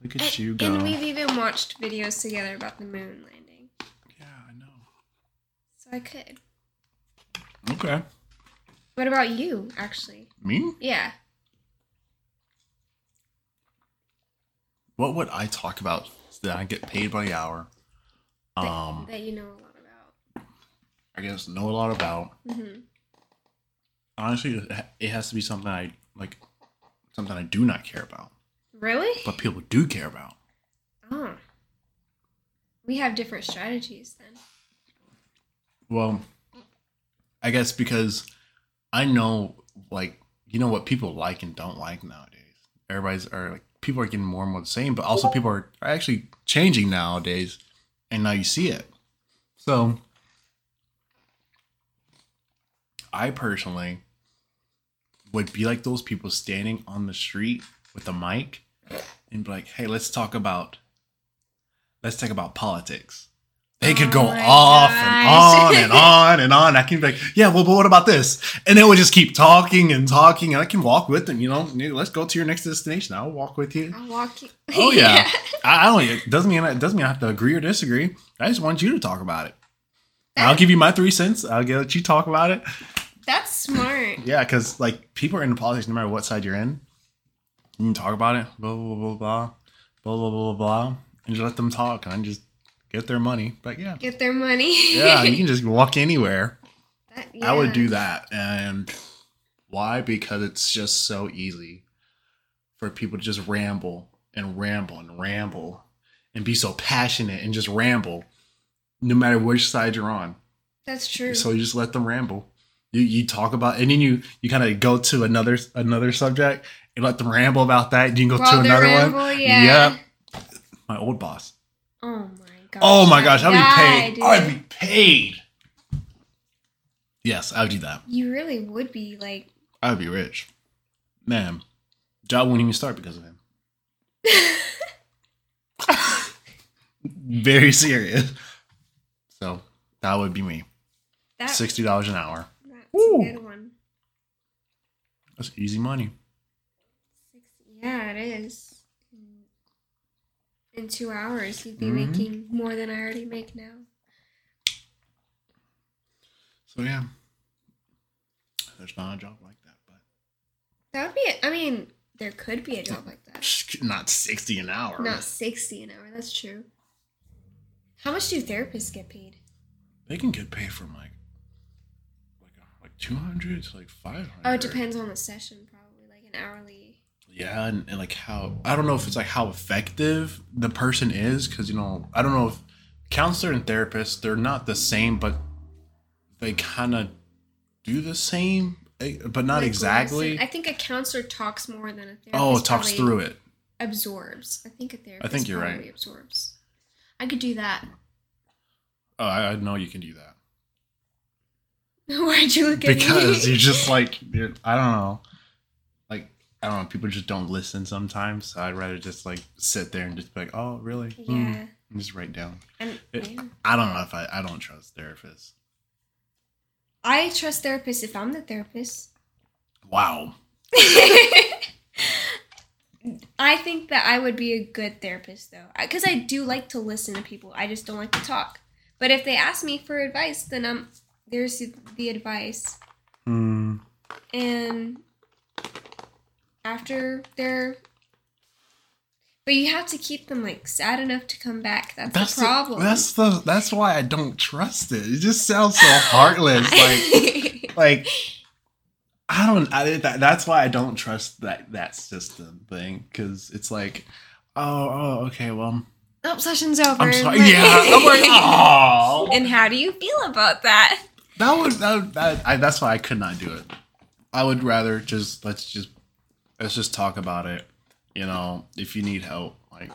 Speaker 1: Look at
Speaker 2: And,
Speaker 1: you go.
Speaker 2: and we've even watched videos together about the moon landing.
Speaker 1: yeah, I know.
Speaker 2: So I could.
Speaker 1: Okay.
Speaker 2: What about you, actually?
Speaker 1: Me?
Speaker 2: Yeah.
Speaker 1: What would I talk about that I get paid by the hour?
Speaker 2: That,
Speaker 1: Um,
Speaker 2: that you know a lot about.
Speaker 1: I guess know a lot about.
Speaker 2: hmm
Speaker 1: Honestly, it it has to be something I like, something I do not care about,
Speaker 2: Really?
Speaker 1: but people do care about.
Speaker 2: Oh. We have different strategies then.
Speaker 1: Well, I guess because I know, like, you know what people like and don't like nowadays. Everybody's are like people are getting more and more the same, but also people are, are actually changing nowadays, and now you see it. So, I personally would be like those people standing on the street with a mic and be like, "Hey, let's talk about, let's talk about politics." They could
Speaker 2: Oh
Speaker 1: go
Speaker 2: my
Speaker 1: off and on and on and on. I can be like, yeah, well, but what about this? And they would just keep talking and talking, and I can walk with them. You know, let's go to your next destination. I'll walk with you.
Speaker 2: I'll walk you.
Speaker 1: Oh yeah, I, I don't. It doesn't mean it doesn't mean I have to agree or disagree. I just want you to talk about it. I'll give you my three cents. I'll get let you talk about it.
Speaker 2: That's smart.
Speaker 1: Yeah, because like people are into politics no matter what side you're in. You can talk about it, blah blah blah blah blah blah blah blah, blah and just let them talk and I just get their money. But yeah,
Speaker 2: Get their money.
Speaker 1: yeah, you can just walk anywhere.
Speaker 2: That-
Speaker 1: I would do that, and why? Because it's just so easy for people to just ramble and ramble and ramble and be so passionate and just ramble, no matter which side you're on.
Speaker 2: That's true.
Speaker 1: So you just let them ramble. You you talk about and then you you kind of go to another another subject and let them ramble about that. And you can go
Speaker 2: While
Speaker 1: to another
Speaker 2: ramble,
Speaker 1: one.
Speaker 2: yeah.
Speaker 1: Yep. My old boss.
Speaker 2: oh my gosh.
Speaker 1: Oh my gosh, I'd be paid.
Speaker 2: dude.
Speaker 1: I'd be paid. Yes, I would do that.
Speaker 2: You really would be like.
Speaker 1: I would be rich. Man, job wouldn't even start because of him. Very serious. So that would be me.
Speaker 2: That,
Speaker 1: Sixty dollars an hour.
Speaker 2: That's
Speaker 1: Woo.
Speaker 2: a good one.
Speaker 1: That's easy money.
Speaker 2: Yeah, it is. In two hours, you'd be
Speaker 1: Mhm.
Speaker 2: making more than I already make now.
Speaker 1: So yeah, there's not a job like that, but
Speaker 2: That would be. I mean, there could be a job like that.
Speaker 1: not sixty an hour.
Speaker 2: Not sixty an hour. That's true. How much do therapists get paid?
Speaker 1: They can get paid from like like like two hundred to like five hundred.
Speaker 2: Oh, it depends on the session, probably like an hourly.
Speaker 1: Yeah, and, and like how I don't know if it's like how effective the person is because you know I don't know if counselor and therapist they're not the same, but they kind of do the same, eh, but not
Speaker 2: Like,
Speaker 1: exactly.
Speaker 2: listen, I think a counselor talks more than a therapist.
Speaker 1: oh, talks through it.
Speaker 2: Absorbs. I think a therapist.
Speaker 1: i think you're right.
Speaker 2: Absorbs. I could do that.
Speaker 1: Oh, I, I know you can do that
Speaker 2: Why'd you look at me because
Speaker 1: you're just like you're, I don't know, I don't know. People just don't listen sometimes. So I'd rather just like sit there and just be like, oh, really? Hmm,"
Speaker 2: yeah.
Speaker 1: and just write down.
Speaker 2: And
Speaker 1: It-
Speaker 2: yeah.
Speaker 1: I don't know if I I don't trust therapists.
Speaker 2: I trust therapists if I'm the therapist.
Speaker 1: Wow.
Speaker 2: I think that I would be a good therapist though, because I do like to listen to people. I just don't like to talk. But if they ask me for advice, then I'm there's the advice,
Speaker 1: Hmm.
Speaker 2: and after they're, but you have to keep them like sad enough to come back. That's,
Speaker 1: That's
Speaker 2: the problem.
Speaker 1: that's the that's why I don't trust it. It just sounds so heartless. like like I don't. I, that, that's why I don't trust that that system thing because it's like, oh oh okay well
Speaker 2: oh, session's over.
Speaker 1: I'm sorry yeah I'm like oh
Speaker 2: And how do you feel about that?
Speaker 1: that would that, that I, that's why I could not do it. I would rather just let's just let's just talk about it. You know, if you need help, like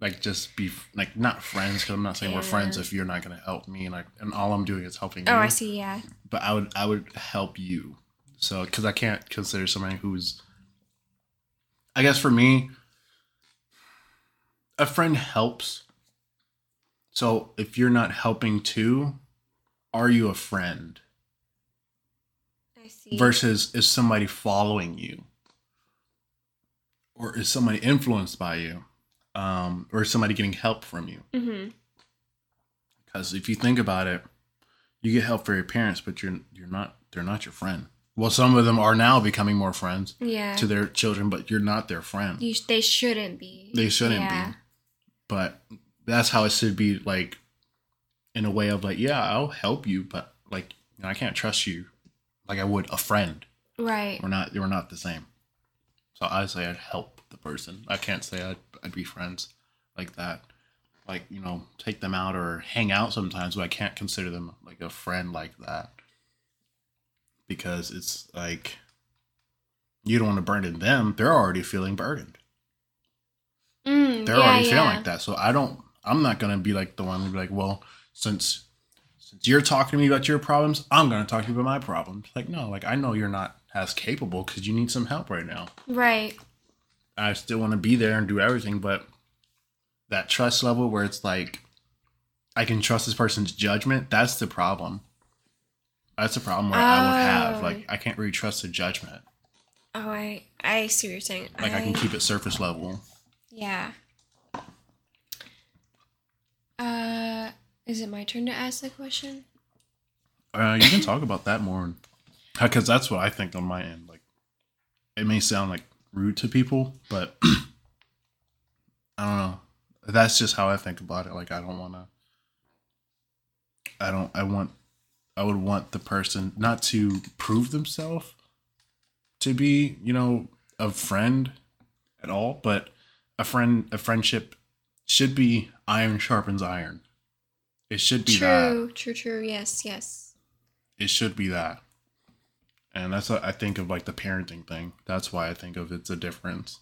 Speaker 1: like just be like not friends because I'm not saying we're friends if you're not gonna help me and like and all I'm doing is helping oh, you.
Speaker 2: Oh, I see. Yeah.
Speaker 1: But I would I would help you. So because I can't consider somebody who's I guess for me a friend helps. So if you're not helping too, are you a friend?
Speaker 2: See.
Speaker 1: versus is somebody following you or is somebody influenced by you um, or is somebody getting help from you
Speaker 2: hmm
Speaker 1: because if you think about it you get help for your parents but you're you're not they're not your friend well some of them are now becoming more friends
Speaker 2: Yeah.
Speaker 1: to their children but you're not their friend
Speaker 2: You, they shouldn't be.
Speaker 1: they shouldn't
Speaker 2: Yeah.
Speaker 1: be but that's how it should be like in a way of like yeah i'll help you but like i can't trust you like i would a friend
Speaker 2: Right.
Speaker 1: we're not we're not the same. So I say I'd help the person. I can't say I'd, I'd be friends like that. Like you know, take them out or hang out sometimes, but I can't consider them like a friend like that because it's like you don't want to burden them. They're already feeling burdened.
Speaker 2: Mm,
Speaker 1: They're
Speaker 2: yeah,
Speaker 1: already feeling
Speaker 2: yeah.
Speaker 1: like that. So I don't. I'm not gonna be like the one to be like, well, since you're talking to me about your problems, I'm gonna talk to you about my problems. Like no, like I know you're not as capable because you need some help right now.
Speaker 2: Right.
Speaker 1: I still want to be there and do everything, but that trust level where it's like I can trust this person's judgment. That's the problem. That's the problem where I would have.
Speaker 2: Oh.
Speaker 1: Like I can't really trust the judgment.
Speaker 2: Oh, I I see what you're saying.
Speaker 1: Like I, can keep it surface level.
Speaker 2: Yeah. Uh, is it my turn to ask the question?
Speaker 1: Uh, you can talk about that more, because that's what I think on my end. Like, it may sound like rude to people, but I don't know. That's just how I think about it. Like, I don't want to. I don't. I want. I would want the person not to prove themselves to be, you know, a friend at all, but a friend, a friendship should be iron sharpens iron. It should be that
Speaker 2: True, true, true. Yes, yes.
Speaker 1: it should be that and that's what i think of like the parenting thing that's why i think of it's a difference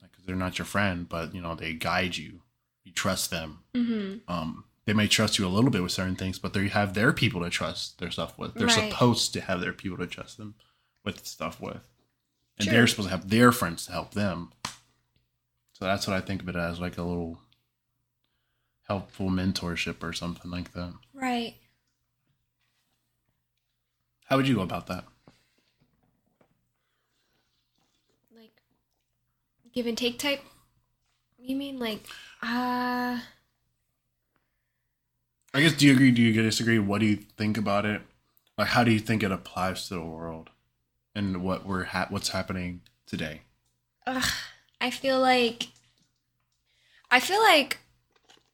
Speaker 1: like 'cause they're not your friend but you know they guide you you trust them
Speaker 2: Mm-hmm.
Speaker 1: um they may trust you a little bit with certain things but they have their people to trust their stuff with they're
Speaker 2: Right.
Speaker 1: supposed to have their people to trust them with stuff with and
Speaker 2: True.
Speaker 1: they're supposed to have their friends to help them so that's what i think of it as like a little helpful mentorship or something like that
Speaker 2: Right.
Speaker 1: how would you go about that
Speaker 2: Like, give and take type? You mean like, uh,
Speaker 1: I guess do you agree? Do you disagree? What do you think about it? Like, how do you think it applies to the world and what we're ha- what's happening today?
Speaker 2: ugh, I feel like, I feel like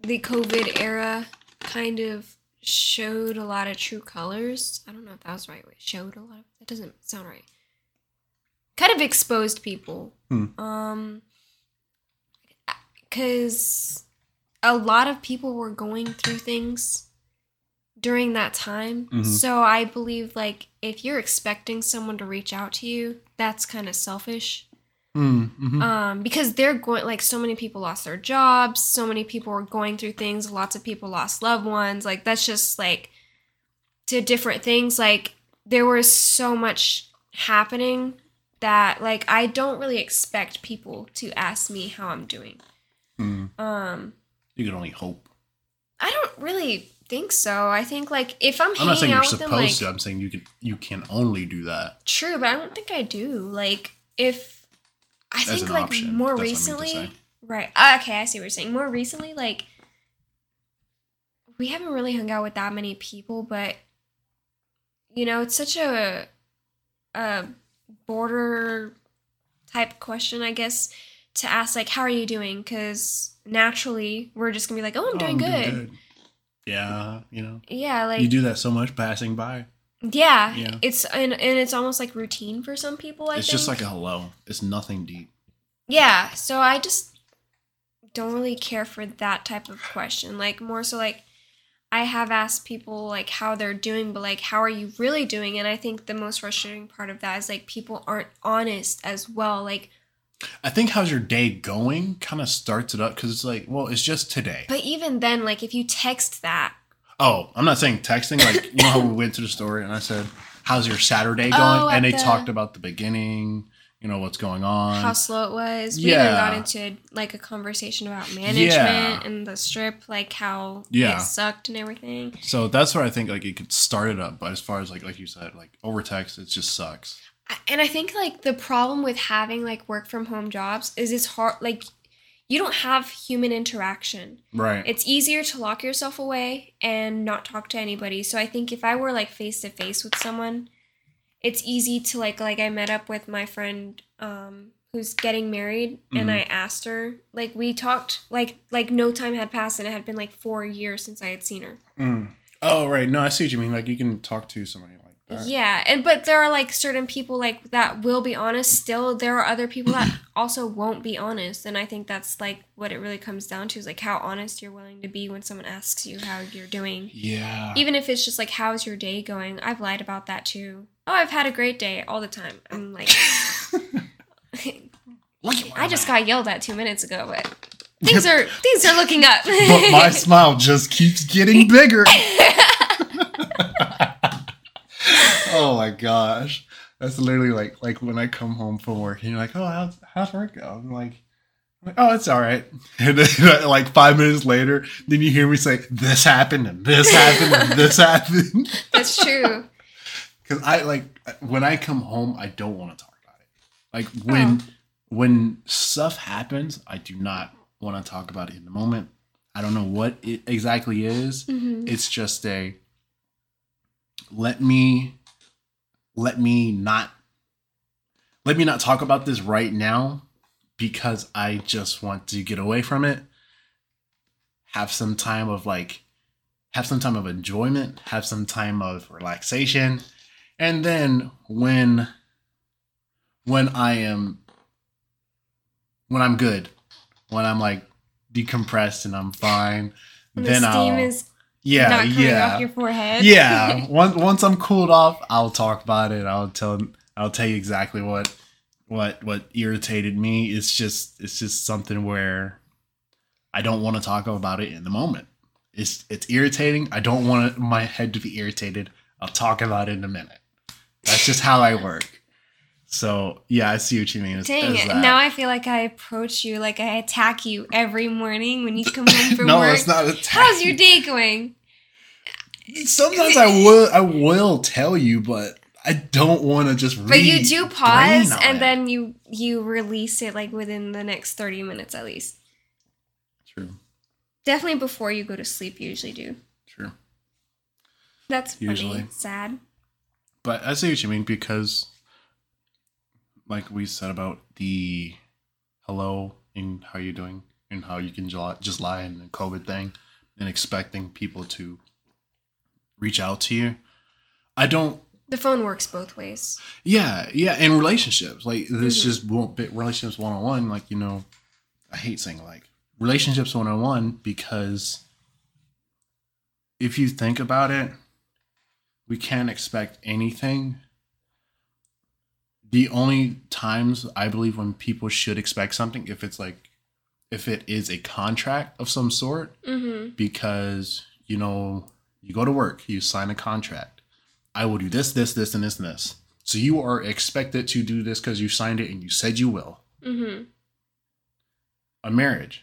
Speaker 2: the COVID era kind of showed a lot of true colors. I don't know if that was the right way. Showed a lot of, that doesn't sound right. Kind of exposed people.
Speaker 1: Hmm.
Speaker 2: Um, because a lot of people were going through things during that time.
Speaker 1: Mhm.
Speaker 2: So I believe like if you're expecting someone to reach out to you, that's kind of selfish.
Speaker 1: Mm-hmm.
Speaker 2: Um, because they're going like so many people lost their jobs, so many people were going through things, lots of people lost loved ones. Like that's just like to different things. Like there was so much happening that like I don't really expect people to ask me how I'm doing.
Speaker 1: mm
Speaker 2: Um,
Speaker 1: You can only hope.
Speaker 2: I don't really think so. I think like if I'm
Speaker 1: I'm
Speaker 2: hanging
Speaker 1: not saying you're supposed
Speaker 2: them, like
Speaker 1: to. I'm saying you can. You can only do that.
Speaker 2: true, but I don't think I do. Like if I
Speaker 1: As
Speaker 2: think like
Speaker 1: option.
Speaker 2: more
Speaker 1: That's what I meant to
Speaker 2: recently, right? uh, Okay, I see what you're saying. More recently, like we haven't really hung out with that many people, but you know, it's such a a border type question, I guess, to ask like, "How are you doing?" Because naturally, we're just gonna be like, "Oh, I'm
Speaker 1: Oh,
Speaker 2: doing good."
Speaker 1: Yeah, you know,
Speaker 2: Yeah, like
Speaker 1: you do that so much passing by.
Speaker 2: Yeah,
Speaker 1: Yeah.
Speaker 2: it's and, and it's almost like routine for some people. I
Speaker 1: it's
Speaker 2: think.
Speaker 1: just like a hello. It's nothing deep.
Speaker 2: yeah. So I just don't really care for that type of question. Like more so like I have asked people like how they're doing, but like how are you really doing? And I think the most frustrating part of that is like people aren't honest as well. Like,
Speaker 1: I think how's your day going kind of starts it up because it's like, well, it's just today.
Speaker 2: but even then, like if you text that,
Speaker 1: Oh, I'm not saying texting. Like you know how we went to the store and I said, "How's your Saturday going?"
Speaker 2: Oh,
Speaker 1: and they
Speaker 2: the-
Speaker 1: talked about the beginning. You know what's going on.
Speaker 2: how slow it was. We even
Speaker 1: yeah.
Speaker 2: got into like a conversation about management
Speaker 1: Yeah.
Speaker 2: and the strip, like how
Speaker 1: Yeah.
Speaker 2: it sucked and everything.
Speaker 1: so that's where I think like you could start it up. But as far as like like you said, like over text, it just sucks.
Speaker 2: and I think like the problem with having like work from home jobs is it's hard like you don't have human interaction.
Speaker 1: Right.
Speaker 2: It's easier to lock yourself away and not talk to anybody. So I think if I were like face to face with someone, it's easy to like like I met up with my friend um who's getting married and
Speaker 1: Mhm.
Speaker 2: I asked her like we talked like like no time had passed and it had been like 4 years since I had seen her.
Speaker 1: Mm. Oh right. No, I see what you mean. Like you can talk to somebody that.
Speaker 2: Yeah, and but there are like certain people like that will be honest. Still, there are other people that also won't be honest, and I think that's like what it really comes down to is like how honest you're willing to be when someone asks you how you're doing,
Speaker 1: Yeah.
Speaker 2: even if it's just like how's your day going. I've lied about that too. Oh, I've had a great day all the time. I'm like,
Speaker 1: Look at my
Speaker 2: I just got yelled at two minutes ago, but things are things are looking up.
Speaker 1: but my smile just keeps getting bigger. Oh my gosh. That's literally like like when I come home from work and you're like, oh, how's, how's work go? I'm like, Like, oh, it's all right. And then, like five minutes later, then you hear me say, "This happened, and this happened, and this happened."
Speaker 2: That's true.
Speaker 1: Because I like when I come home, I don't want to talk about it. Like when when stuff happens, I do not want to talk about it in the moment. I don't know what it exactly is.
Speaker 2: hmm
Speaker 1: It's just a let me let me not let me not talk about this right now because I just want to get away from it. Have some time of like have some time of enjoyment, have some time of relaxation. And then when when I am when I'm good, when I'm like decompressed and I'm fine, then
Speaker 2: the steam
Speaker 1: I'll
Speaker 2: is
Speaker 1: yeah,
Speaker 2: not coming
Speaker 1: yeah,
Speaker 2: off your forehead.
Speaker 1: yeah. Once once I'm cooled off, I'll talk about it. I'll tell I'll tell you exactly what what what irritated me. It's just it's just something where I don't want to talk about it in the moment. It's it's irritating. I don't want my head to be irritated. I'll talk about it in a minute. That's just how I work. So yeah, I see what you mean. It's,
Speaker 2: Dang it.
Speaker 1: that.
Speaker 2: Now I feel like I approach you like I attack you every morning when you come home from
Speaker 1: no,
Speaker 2: work.
Speaker 1: it's not. A
Speaker 2: How's your day going?
Speaker 1: Sometimes I will I will tell you, but I don't want to just.
Speaker 2: But you do pause and
Speaker 1: it.
Speaker 2: then you you release it like within the next 30 minutes at least.
Speaker 1: True.
Speaker 2: Definitely before you go to sleep you usually do.
Speaker 1: True.
Speaker 2: That's.
Speaker 1: Usually.
Speaker 2: Sad.
Speaker 1: But I see what you mean because, like we said about the hello and how you're doing and how you can ju- just lie in the COVID thing and expecting people to reach out to you. I don't.
Speaker 2: The phone works both ways.
Speaker 1: Yeah, yeah, and relationships like this
Speaker 2: Mhm.
Speaker 1: just won't be relationships one on one. Like you know, I hate saying like relationships one on one because if you think about it, we can't expect anything. The only times I believe when people should expect something if it's like if it is a contract of some sort
Speaker 2: Mm-hmm.
Speaker 1: because you know you go to work you sign a contract. I will do this this this and this and this. So you are expected to do this because you signed it and you said you will.
Speaker 2: Mm-hmm.
Speaker 1: a marriage.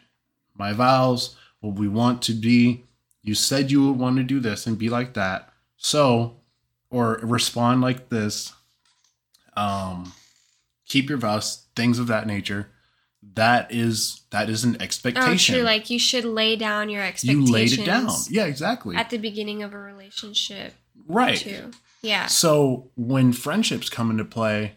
Speaker 1: My vows what we want to be you said you would want to do this and be like that. So or respond like this um keep your vows things of that nature that is that is an expectation.
Speaker 2: Oh, true. Like you should lay down your expectations.
Speaker 1: you laid it down yeah exactly
Speaker 2: At the beginning of a relationship,
Speaker 1: right
Speaker 2: too. Yeah.
Speaker 1: So when friendships come into play,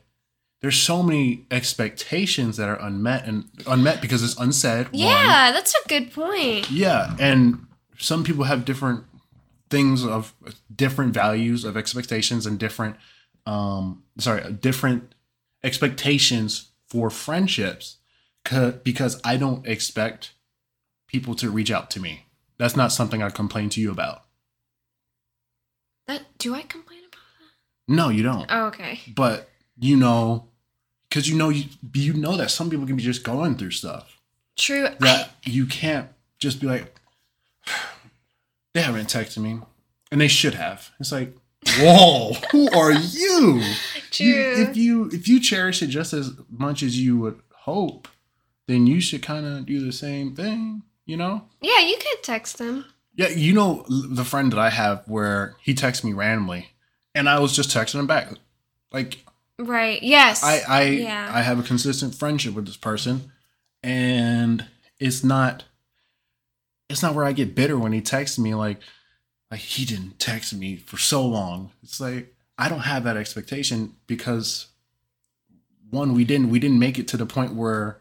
Speaker 1: there's so many expectations that are unmet and unmet because it's unsaid. one.
Speaker 2: Yeah, that's a good point.
Speaker 1: Yeah, and some people have different things of different values of expectations and different um sorry, different expectations for friendships because I don't expect people to reach out to me. That's not something I complain to you about.
Speaker 2: That do I complain about? That?
Speaker 1: No, you don't.
Speaker 2: Oh, okay.
Speaker 1: but you know because you know you you know that some people can be just going through stuff
Speaker 2: True.
Speaker 1: that you can't just be like they haven't texted me and they should have it's like whoa who are you
Speaker 2: True.
Speaker 1: You- if you if you cherish it just as much as you would hope then you should kind of do the same thing you know
Speaker 2: yeah, you could text them.
Speaker 1: yeah you know the friend that i have where he texts me randomly and i was just texting him back like
Speaker 2: Right. Yes.
Speaker 1: I I
Speaker 2: yeah.
Speaker 1: I have a consistent friendship with this person, and it's not it's not where I get bitter when he texts me like like he didn't text me for so long. It's like I don't have that expectation because one we didn't we didn't make it to the point where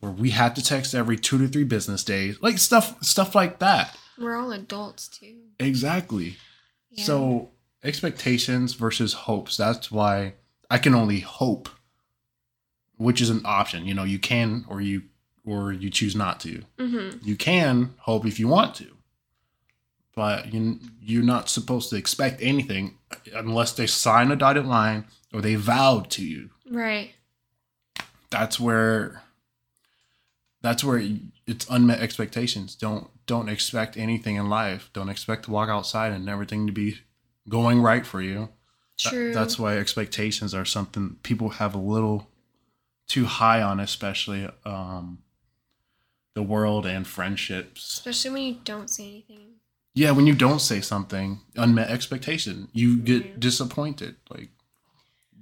Speaker 1: where we had to text every two to three business days like stuff stuff like that
Speaker 2: We're all adults too.
Speaker 1: exactly
Speaker 2: Yeah.
Speaker 1: so expectations versus hopes. That's why I can only hope, which is an option. You know, you can or you or you choose not to.
Speaker 2: Mm-hmm.
Speaker 1: You can hope if you want to, but you you're not supposed to expect anything unless they sign a dotted line or they vowed to you.
Speaker 2: Right.
Speaker 1: That's where that's where it's unmet expectations. Don't don't expect anything in life. Don't expect to walk outside and everything to be going right for you. That-
Speaker 2: True.
Speaker 1: that's why expectations are something people have a little too high on, especially um, the world and friendships.
Speaker 2: Especially when you don't say anything.
Speaker 1: Yeah, when you don't say something, unmet expectation, you get
Speaker 2: Mhm.
Speaker 1: disappointed. Like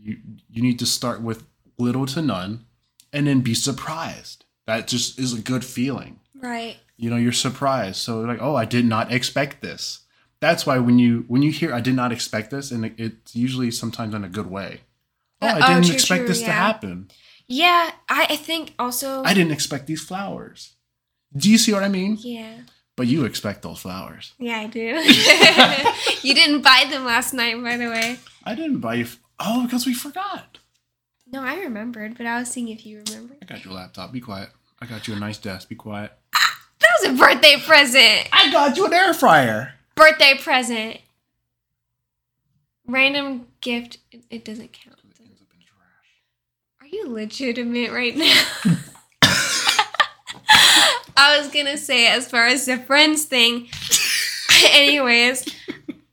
Speaker 1: you you need to start with little to none and then be surprised. That just is a good feeling.
Speaker 2: Right.
Speaker 1: You know, you're surprised. So like, oh, I did not expect this. That's why when you when you hear I did not expect this and it, it's usually sometimes in a good way. Oh,
Speaker 2: Uh,
Speaker 1: I
Speaker 2: oh,
Speaker 1: didn't
Speaker 2: true,
Speaker 1: expect
Speaker 2: true,
Speaker 1: this to happen.
Speaker 2: Yeah, I, I think also.
Speaker 1: I didn't expect these flowers. Do you see what I mean?
Speaker 2: Yeah.
Speaker 1: But you expect those flowers.
Speaker 2: Yeah, I do. you didn't buy them last night, by the way.
Speaker 1: I didn't buy you. F- oh, because we forgot.
Speaker 2: No, I remembered, but I was seeing if you remember.
Speaker 1: I got your laptop. Be quiet. I got you a nice desk. Be quiet.
Speaker 2: Ah, that was a birthday present.
Speaker 1: I got you an air fryer.
Speaker 2: Birthday present. Random gift. It, it doesn't count. does it? Are you legitimate right now? I was gonna say, as far as the friends thing, anyways,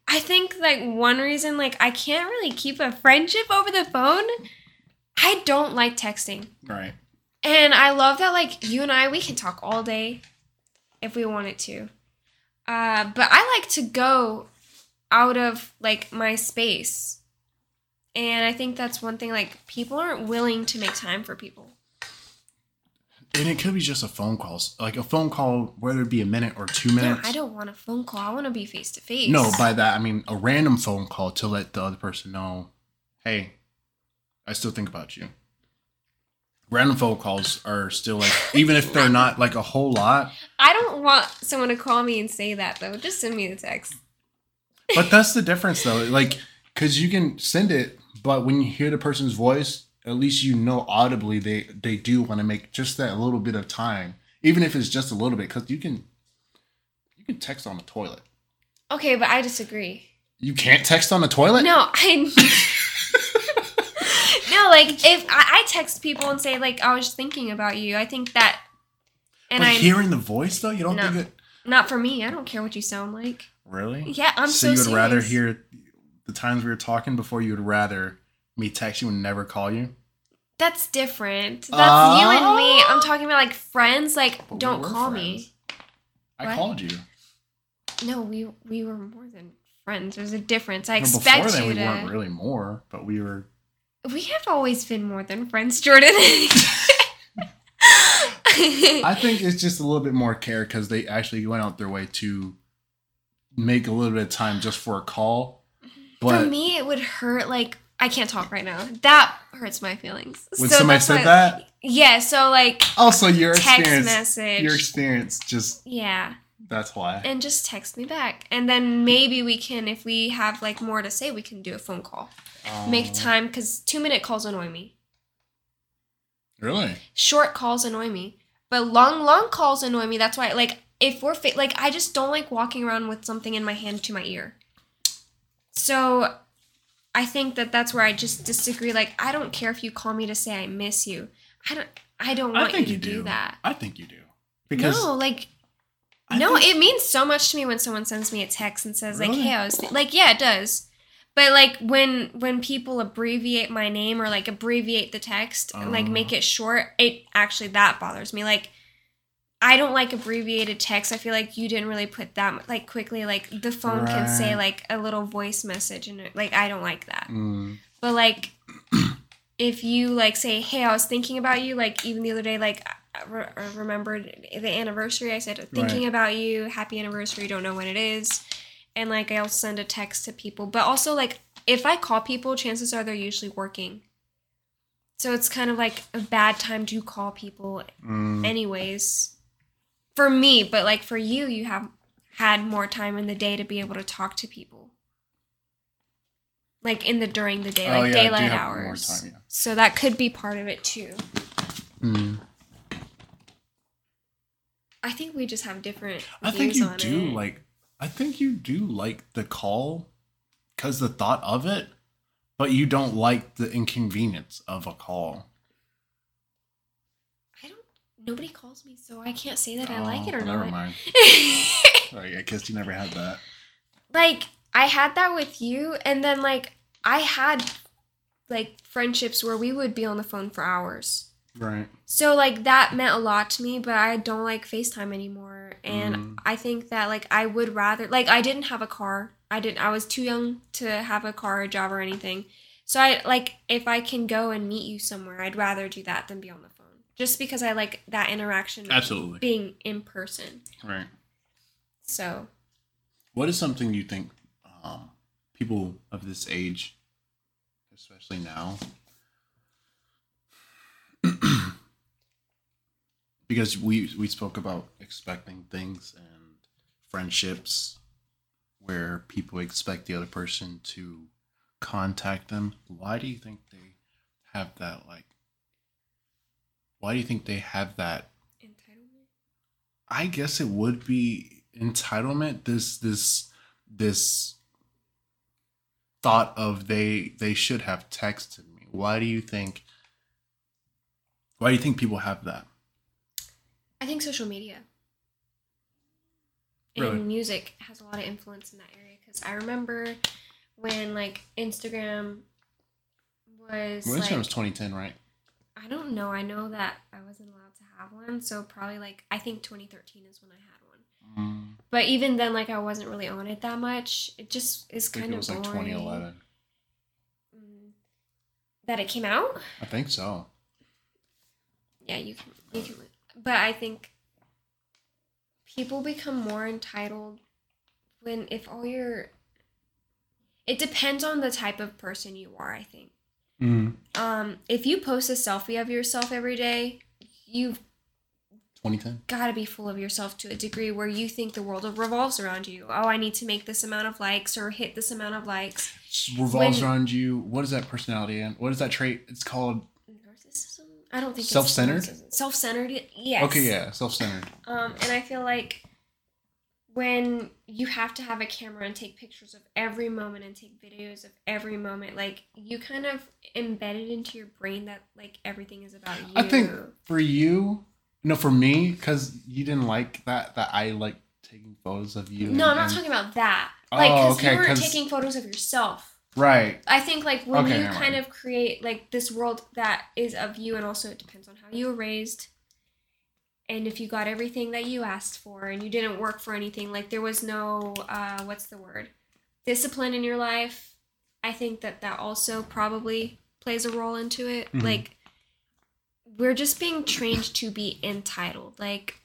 Speaker 2: I think like one reason, like, I can't really keep a friendship over the phone. I don't like texting.
Speaker 1: Right.
Speaker 2: And I love that, like, you and I, we can talk all day if we wanted to. Uh, but I like to go out of, like, my space. And I think that's one thing, like, people aren't willing to make time for people.
Speaker 1: And it could be just a phone call. Like a phone call, whether it be a minute or two minutes.
Speaker 2: I don't want a phone call. I want to be face to face.
Speaker 1: No, by that I mean a random phone call to let the other person know, hey, I still think about you. Random phone calls are still like, even if they're not like a whole lot,
Speaker 2: I don't want someone to call me and say that, though. Just send me the text.
Speaker 1: but that's the difference though. Like, because you can send it, but when you hear the person's voice, at least you know audibly they they do want to make just that little bit of time, even if it's just a little bit, because you can you can text on the toilet.
Speaker 2: Okay, but I disagree.
Speaker 1: You can't text on the toilet.
Speaker 2: No, I. no, like if I, I text people and say like oh, I was thinking about you, I think that, and I
Speaker 1: hearing the voice though, you don't
Speaker 2: No.
Speaker 1: think it
Speaker 2: not for me. I don't care what you sound like.
Speaker 1: really.
Speaker 2: Yeah, I'm so.
Speaker 1: so you would rather hear the times we were talking before you would rather me text you and never call you.
Speaker 2: That's different. That's you and me.
Speaker 1: Oh.
Speaker 2: I'm talking about like friends. Like, don't
Speaker 1: were
Speaker 2: call
Speaker 1: friends. I
Speaker 2: What?
Speaker 1: called you.
Speaker 2: No, we we were more than friends. There's a difference. I
Speaker 1: Well,
Speaker 2: expect
Speaker 1: before then
Speaker 2: you
Speaker 1: we
Speaker 2: to.
Speaker 1: weren't really more, but we were.
Speaker 2: We have always been more than friends, Jordan.
Speaker 1: I think it's just a little bit more care because they actually went out their way to make a little bit of time just for a call. But
Speaker 2: For me, it would hurt. Like I can't talk right now. That hurts my feelings.
Speaker 1: when
Speaker 2: So
Speaker 1: somebody said
Speaker 2: why-
Speaker 1: that,
Speaker 2: yeah. So like
Speaker 1: also your
Speaker 2: text
Speaker 1: experience,
Speaker 2: message.
Speaker 1: your experience, just
Speaker 2: yeah,
Speaker 1: that's why.
Speaker 2: and just text me back, and then maybe we can, if we have like more to say, we can do a phone call. Make
Speaker 1: Um,
Speaker 2: time because two minute calls annoy me.
Speaker 1: Really?
Speaker 2: Short calls annoy me, but long long calls annoy me. That's why like if we're fa- like I just don't like walking around with something in my hand to my ear. So I think that that's where I just disagree. Like I don't care if you call me to say I miss you. I don't. I don't want
Speaker 1: I think
Speaker 2: you
Speaker 1: you
Speaker 2: to do.
Speaker 1: do.
Speaker 2: that.
Speaker 1: I think you do because
Speaker 2: no, like
Speaker 1: I
Speaker 2: no,
Speaker 1: think-
Speaker 2: it means so much to me when someone sends me a text and says like, "Hey, I was th-. like, yeah, it does." But like when when people abbreviate my name or like abbreviate the text, and, like
Speaker 1: Uh.
Speaker 2: make it short, it actually that bothers me. Like I don't like abbreviated text. I feel like you didn't really put that like quickly. Like the phone can say like a little voice message, and like I don't like that.
Speaker 1: Mm,
Speaker 2: But like, if you like say, "Hey, I was thinking about you," like even the other day, like I re- remembered the anniversary. I said, "Thinking
Speaker 1: Right.
Speaker 2: about you, happy anniversary." Don't know when it is, and like I'll send a text to people. But also like if I call people, chances are they're usually working. So it's kind of like a bad time to call people,
Speaker 1: mm.
Speaker 2: anyways. For me, but like for you, you have had more time in the day to be able to talk to people. Like in the during the day,
Speaker 1: Oh,
Speaker 2: like
Speaker 1: yeah,
Speaker 2: daylight hours.
Speaker 1: time, yeah.
Speaker 2: So that could be part of it too.
Speaker 1: Mm.
Speaker 2: I think we just have different.
Speaker 1: I think you do
Speaker 2: it.
Speaker 1: like. I think you do like the call, because the thought of it, but you don't like the inconvenience of a call.
Speaker 2: Nobody calls me, so I can't say that I like it
Speaker 1: Oh,
Speaker 2: or
Speaker 1: never
Speaker 2: not.
Speaker 1: mind. Sorry, I guess you never had that.
Speaker 2: like I had that with you, and then like I had like friendships where we would be on the phone for hours.
Speaker 1: Right.
Speaker 2: So like that meant a lot to me, but I don't like FaceTime anymore. And
Speaker 1: Mm.
Speaker 2: I think that like I would rather like I didn't have a car. I didn't I was too young to have a car, a job or anything. So I like if I can go and meet you somewhere, I'd rather do that than be on the phone. Just because I like that interaction
Speaker 1: Absolutely.
Speaker 2: being in person.
Speaker 1: Right.
Speaker 2: So
Speaker 1: What is something you think um, people of this age, especially now, because we we spoke about expecting things and friendships where people expect the other person to contact them. Why do you think they have that like? Why do you think they have that
Speaker 2: entitlement.
Speaker 1: I guess it would be entitlement. This this this thought of they they should have texted me. Why do you think? Why do you think people have that?
Speaker 2: I think social media and music has a lot of influence in that area because I remember when like Instagram was
Speaker 1: Well,
Speaker 2: like,
Speaker 1: Instagram was 2010, right?
Speaker 2: I don't know. I know that I wasn't allowed to have one, so probably like I think 2013 is when I had one.
Speaker 1: Mm,
Speaker 2: But even then, like I wasn't really on it that much. It just is kind
Speaker 1: it
Speaker 2: of
Speaker 1: was like 2011.
Speaker 2: Mm. That it came out.
Speaker 1: I think so.
Speaker 2: Yeah, you can. You can. But I think people become more entitled when if all your. It depends on the type of person you are. I think.
Speaker 1: Mm,
Speaker 2: Um, if you post a selfie of yourself every day, you've
Speaker 1: 2010.
Speaker 2: got to be full of yourself to a degree where you think the world revolves around you. Oh, I need to make this amount of likes or hit this amount of likes.
Speaker 1: Revolves
Speaker 2: When-
Speaker 1: around you. What is that personality and what is that trait? It's called.
Speaker 2: Narcissism? I don't think
Speaker 1: Self-centered?
Speaker 2: It's self-centered. Yes.
Speaker 1: Okay, yeah, self-centered.
Speaker 2: Um, and I feel like when you have to have a camera and take pictures of every moment and take videos of every moment, like you kind of embed it into your brain that like everything is about you.
Speaker 1: I think for you, no, for me, because you didn't like that. That I like taking photos of you.
Speaker 2: No, I'm not
Speaker 1: and-
Speaker 2: talking about that. Oh, like,
Speaker 1: Oh,
Speaker 2: because
Speaker 1: okay,
Speaker 2: you were
Speaker 1: 'cause-
Speaker 2: taking photos of yourself.
Speaker 1: Right.
Speaker 2: I think like when
Speaker 1: Okay,
Speaker 2: you kind
Speaker 1: mind.
Speaker 2: of create like this world that is of you, and also it depends on how you were raised, and if you got everything that you asked for, and you didn't work for anything, like there was no uh, what's the word, discipline in your life. I think that that also probably plays a role into it.
Speaker 1: Mhm.
Speaker 2: Like we're just being trained to be entitled. Like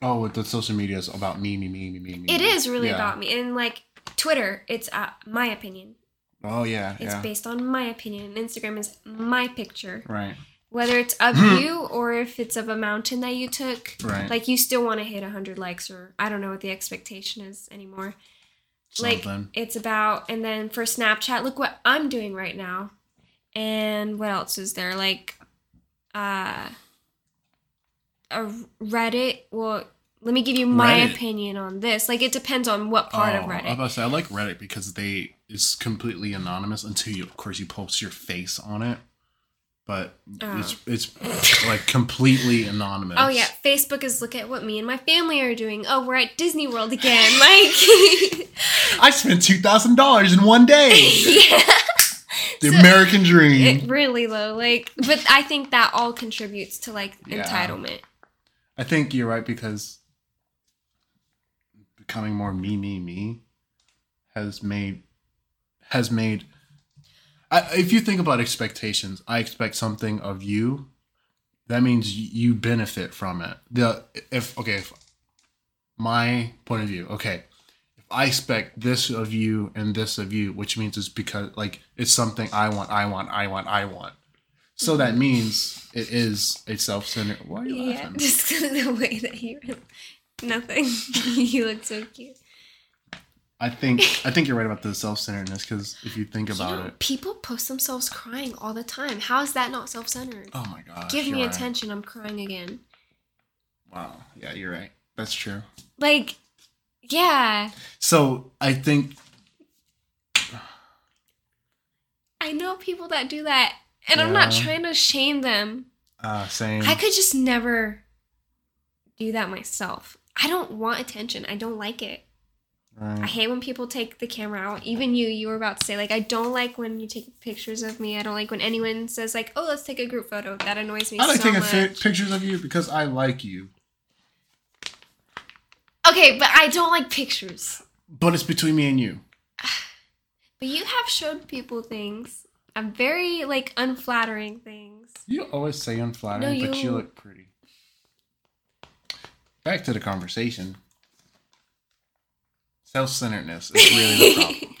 Speaker 1: Oh, with the social media is about me, me, me, me, me, me.
Speaker 2: it is really
Speaker 1: Yeah.
Speaker 2: about me, and like Twitter, it's uh, my opinion.
Speaker 1: Oh yeah,
Speaker 2: It's
Speaker 1: yeah.
Speaker 2: based on my opinion. Instagram is my picture.
Speaker 1: Right.
Speaker 2: Whether it's of you or if it's of a mountain that you took.
Speaker 1: Right.
Speaker 2: Like you still want to hit 100 likes or I don't know what the expectation is anymore. Like it's about and then for Snapchat, look what I'm doing right now. And what else is there? Like uh a Reddit, well let me give you my
Speaker 1: Reddit.
Speaker 2: opinion on this. Like it depends on what part of
Speaker 1: Oh, I was
Speaker 2: Reddit.
Speaker 1: about to say I like Reddit because they it's completely anonymous until you, of course, you post your face on it. But oh. it's it's like completely anonymous.
Speaker 2: Oh yeah, Facebook is look at what me and my family are doing. Oh, we're at Disney World again. Like
Speaker 1: I spent two thousand dollars in one day.
Speaker 2: yeah.
Speaker 1: The
Speaker 2: So-
Speaker 1: American dream.
Speaker 2: It really low. Like but I think that all contributes to like
Speaker 1: Yeah.
Speaker 2: entitlement.
Speaker 1: I think you're right because becoming more me, me, me has made has made. I, if you think about expectations, I expect something of you. That means you benefit from it. The if okay, if my point of view, okay, if I expect this of you and this of you, which means it's because like it's something I want, I want, I want, I want. So that mm-hmm. means it is a self-centered. Why are you
Speaker 2: Yeah,
Speaker 1: laughing?
Speaker 2: just the way that you nothing. you look so cute.
Speaker 1: I think I think you're right about the self-centeredness because if you think about it,
Speaker 2: people post themselves crying all the time. How is that not self-centered?
Speaker 1: oh my god!
Speaker 2: Give me
Speaker 1: right.
Speaker 2: attention. I'm crying again.
Speaker 1: Wow, yeah, you're right. That's true.
Speaker 2: Like, yeah,
Speaker 1: So I think
Speaker 2: I know people that do that, and I'm not trying to shame them.
Speaker 1: uh, same.
Speaker 2: I could just never do that myself. I don't want attention. I don't like it. I hate when people take the camera out. Even you, you were about to say like I don't like when you take pictures of me. I don't like when anyone says like, "Oh, let's take a group photo." That annoys me
Speaker 1: I like
Speaker 2: so
Speaker 1: taking
Speaker 2: much.
Speaker 1: fi- pictures of you because I like you,
Speaker 2: okay, but I don't like pictures.
Speaker 1: but it's between me and you.
Speaker 2: But you have shown people things. I'm very like unflattering things.
Speaker 1: You always say unflattering,
Speaker 2: No,
Speaker 1: but
Speaker 2: you-
Speaker 1: you look pretty. Back to the conversation. Self-centeredness is really the problem.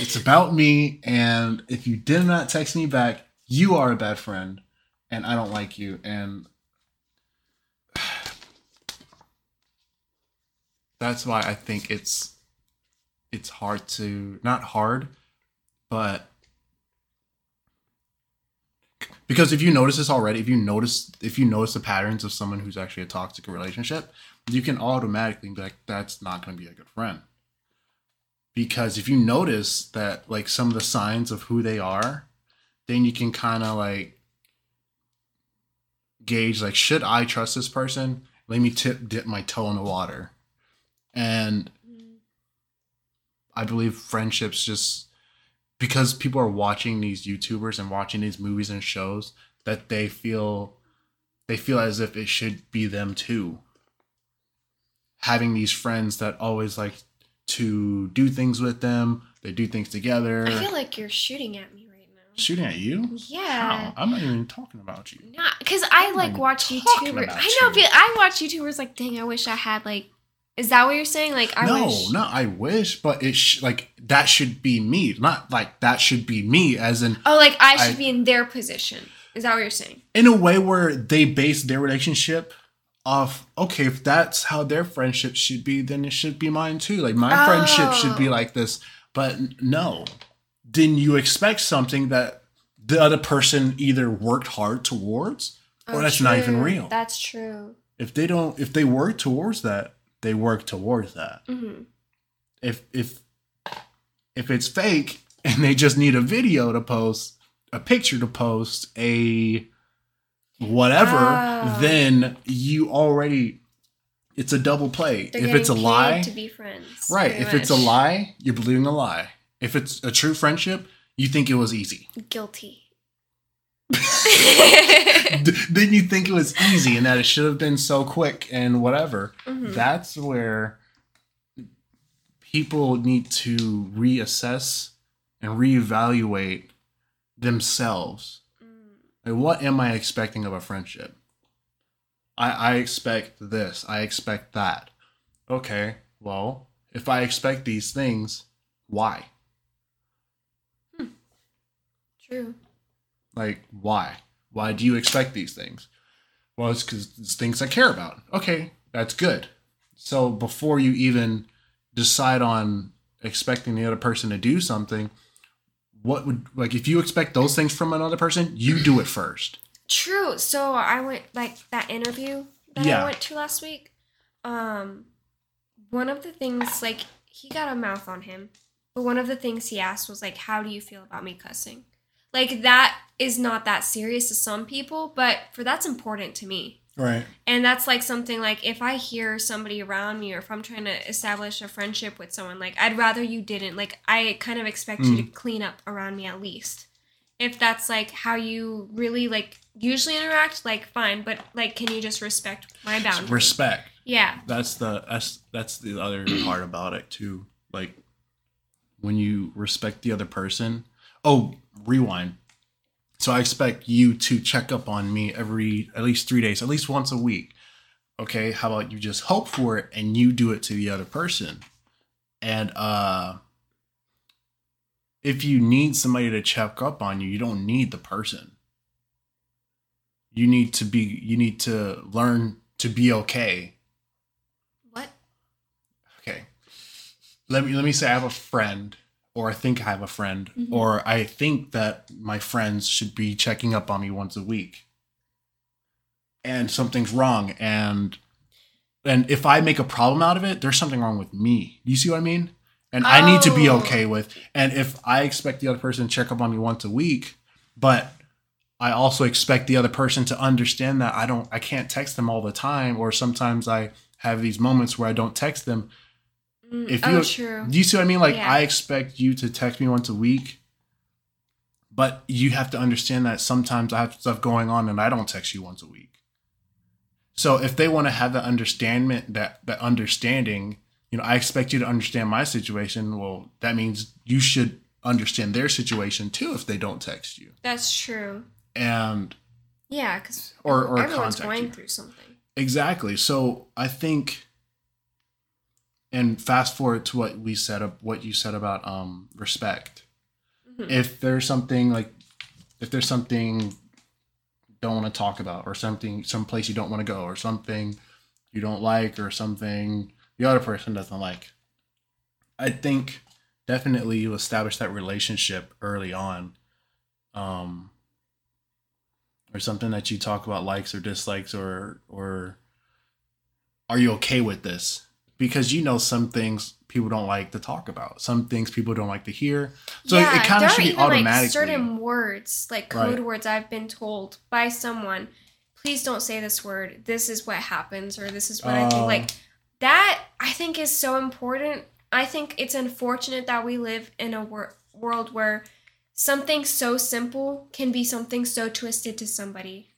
Speaker 1: it's about me, and if you did not text me back, you are a bad friend, and I don't like you, and that's why I think it's it's hard to not hard, but because if you notice this already, if you notice if you notice the patterns of someone who's actually a toxic relationship, you can automatically be like, that's not going to be a good friend. Because if you notice that like some of the signs of who they are, then you can kind of like gauge like, should I trust this person? Let me tip dip my toe in the water. And I believe friendships just because people are watching these YouTubers and watching these movies and shows that they feel they feel as if it should be them too. Having these friends that always like to do things with them, they do things together.
Speaker 2: I feel like you're shooting at me right now.
Speaker 1: Shooting at you?
Speaker 2: Yeah.
Speaker 1: How? I'm not even talking about you.
Speaker 2: Not because I like watch YouTubers. I know,
Speaker 1: you.
Speaker 2: but I watch YouTubers like, dang, I wish I had like. Is that what you're saying? Like, I
Speaker 1: no,
Speaker 2: wish.
Speaker 1: not I wish, but it sh- like that should be me, not like that should be me, as in
Speaker 2: Oh, like I should
Speaker 1: I-
Speaker 2: be in their position. Is that what you're saying?
Speaker 1: in a way where they base their relationship off okay if that's how their friendship should be then it should be mine too. Like my friendship should be
Speaker 2: Oh.
Speaker 1: like this. But no. Didn't you expect something that the other person either worked hard towards or
Speaker 2: Oh,
Speaker 1: that's not even real?
Speaker 2: That's true.
Speaker 1: if they don't if they work towards that they work towards that.
Speaker 2: Hmm
Speaker 1: if if if it's fake and they just need a video to post a picture to post a whatever
Speaker 2: Ah.
Speaker 1: then you already it's a double play
Speaker 2: They're
Speaker 1: if it's a lie
Speaker 2: to be friends.
Speaker 1: right if it's a lie you're believing a lie if it's a true friendship you think it was easy
Speaker 2: guilty.
Speaker 1: Then you think it was easy and that it should have been so quick and whatever
Speaker 2: Mhm.
Speaker 1: that's where people need to reassess and reevaluate themselves. Like, what am I expecting of a friendship? I, I expect this. I expect that. Okay, well, if I expect these things, why? Hmm.
Speaker 2: True.
Speaker 1: Like, why? Why do you expect these things? Well, it's because it's things I care about. Okay, that's good. So before you even decide on expecting the other person to do something, what would like if you expect those things from another person, you do it first.
Speaker 2: True. So I went like that interview that
Speaker 1: Yeah.
Speaker 2: I went to last week. Um, one of the things like he got a mouth on him, but one of the things he asked was like, "How do you feel about me cussing?" Like that is not that serious to some people, but for that's important to me.
Speaker 1: Right.
Speaker 2: And that's like something like if I hear somebody around me or if I'm trying to establish a friendship with someone, like I'd rather you didn't. Like I kind of expect you to mm. clean up around me at least. If that's like how you really like usually interact, like fine, but like can you just respect my boundaries?
Speaker 1: Respect.
Speaker 2: Yeah.
Speaker 1: That's the that's that's the other part about it too. Like when you respect the other person. Oh, rewind. So I expect you to check up on me every at least 3 days, at least once a week. Okay, how about you just hope for it and you do it to the other person? And uh if you need somebody to check up on you, you don't need the person. You need to be you need to learn to be okay
Speaker 2: What?
Speaker 1: okay let me let me say i have a friend or i think i have a friend
Speaker 2: Mhm.
Speaker 1: or i think that my friends should be checking up on me once a week and something's wrong and and if i make a problem out of it there's something wrong with me you see what i mean and i need to be
Speaker 2: Oh.
Speaker 1: okay with and if i expect the other person to check up on me once a week but I also expect the other person to understand that I don't I can't text them all the time or sometimes I have these moments where I don't text them
Speaker 2: Mm,
Speaker 1: If
Speaker 2: oh,
Speaker 1: you
Speaker 2: true.
Speaker 1: do you see what I mean? Like
Speaker 2: Yeah.
Speaker 1: I expect you to text me once a week, but you have to understand that sometimes I have stuff going on and I don't text you once a week. So if they want to have that understanding, that that understanding, you know, I expect you to understand my situation. Well, that means you should understand their situation too if they don't text you.
Speaker 2: That's true.
Speaker 1: And
Speaker 2: Yeah, because
Speaker 1: Or- or
Speaker 2: everyone's going
Speaker 1: you.
Speaker 2: through something.
Speaker 1: Exactly. So I think, and fast forward to what we said, what you said about um respect.
Speaker 2: Mhm.
Speaker 1: If there's something like, if there's something you don't want to talk about, or something, some place you don't want to go, or something you don't like, or something the other person doesn't like, I think definitely you establish that relationship early on. Um, or something that you talk about likes or dislikes or or are you okay with this because you know some things people don't like to talk about some things people don't like to hear so it- it kind of should be
Speaker 2: even,
Speaker 1: automatically
Speaker 2: Like certain words, like code
Speaker 1: Right.
Speaker 2: words, I've been told by someone, please don't say this word. This is what happens, or this is what I think.
Speaker 1: Oh.
Speaker 2: Like that, I think is so important. I think it's unfortunate that we live in a wor- world where something so simple can be something so twisted to somebody.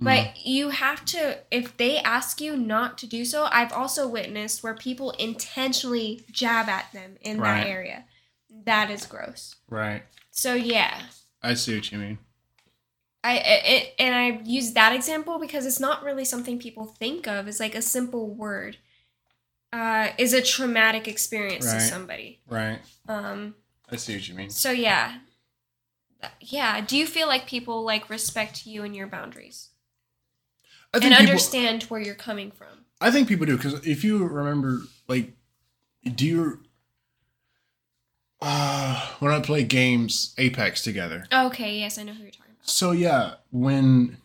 Speaker 1: Mm-hmm.
Speaker 2: But you have to, if they ask you not to do so, I've also witnessed where people intentionally jab at them in
Speaker 1: Right.
Speaker 2: that area. That is gross.
Speaker 1: right
Speaker 2: So yeah,
Speaker 1: i see what you mean
Speaker 2: I it, and I use that example because it's not really something people think of. It's like a simple word uh, is a traumatic experience to somebody.
Speaker 1: right
Speaker 2: Um,
Speaker 1: i see what you mean
Speaker 2: so yeah, yeah. Do you feel like people like respect you and your boundaries and
Speaker 1: people,
Speaker 2: understand where you're coming from?
Speaker 1: i think people do because if you remember like do you uh when i play games apex together
Speaker 2: Okay, yes, I know who you're talking about.
Speaker 1: so yeah when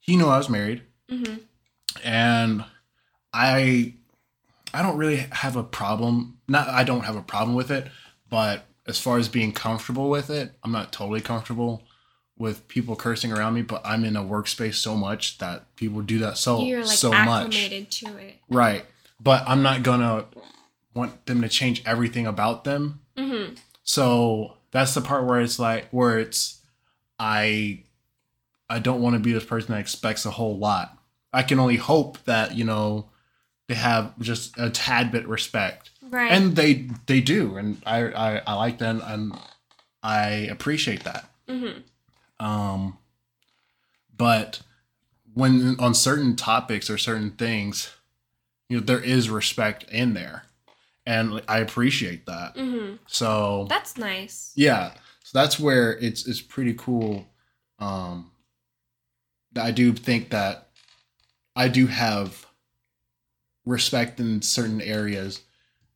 Speaker 1: he knew i was married
Speaker 2: hmm
Speaker 1: and I I don't really have a problem. Not I don't have a problem with it, but as far as being comfortable with it, I'm not totally comfortable with people cursing around me. But I'm in a workspace so much that people do that so
Speaker 2: you're like
Speaker 1: so much,
Speaker 2: to it.
Speaker 1: right? But I'm not gonna want them to change everything about them.
Speaker 2: hmm
Speaker 1: So that's the part where it's like where it's I I don't want to be this person that expects a whole lot. I can only hope that, you know, they have just a tad bit respect.
Speaker 2: Right.
Speaker 1: And they they do. And I I, I like that and I appreciate that.
Speaker 2: hmm
Speaker 1: Um but when on certain topics or certain things, you know, there is respect in there. And I appreciate that.
Speaker 2: hmm
Speaker 1: So
Speaker 2: That's nice.
Speaker 1: yeah so that's where it's it's pretty cool um i do think that i do have respect in certain areas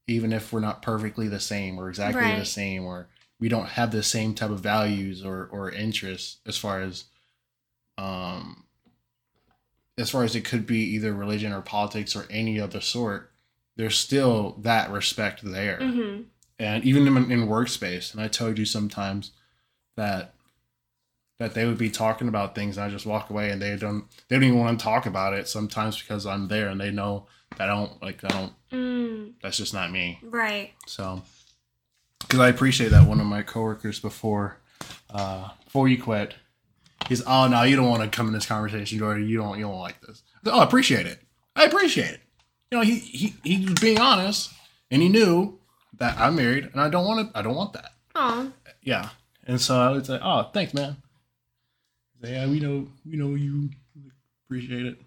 Speaker 1: even if we're not perfectly the same or exactly the same or we don't have the same type of values or or interests as far as um as far as it could be either religion or politics or any other sort there's still that respect there.
Speaker 2: Hmm
Speaker 1: and even in, in workspace and i told you sometimes that that they would be talking about things and i just walk away and they don't they don't even want to talk about it sometimes because i'm there and they know that i don't like i don't
Speaker 2: Mm,
Speaker 1: that's just not me.
Speaker 2: Right.
Speaker 1: so because i appreciate that one of my coworkers before uh before you quit he's oh no you don't want to come in this conversation jordan you don't you don't like this I said, oh i appreciate it i appreciate it you know he he, he was being honest and he knew that i'm married and i don't want to i don't want that
Speaker 2: Oh,
Speaker 1: yeah. And so I would say, "Oh, thanks, man." Say, yeah, we know, we know you appreciate it.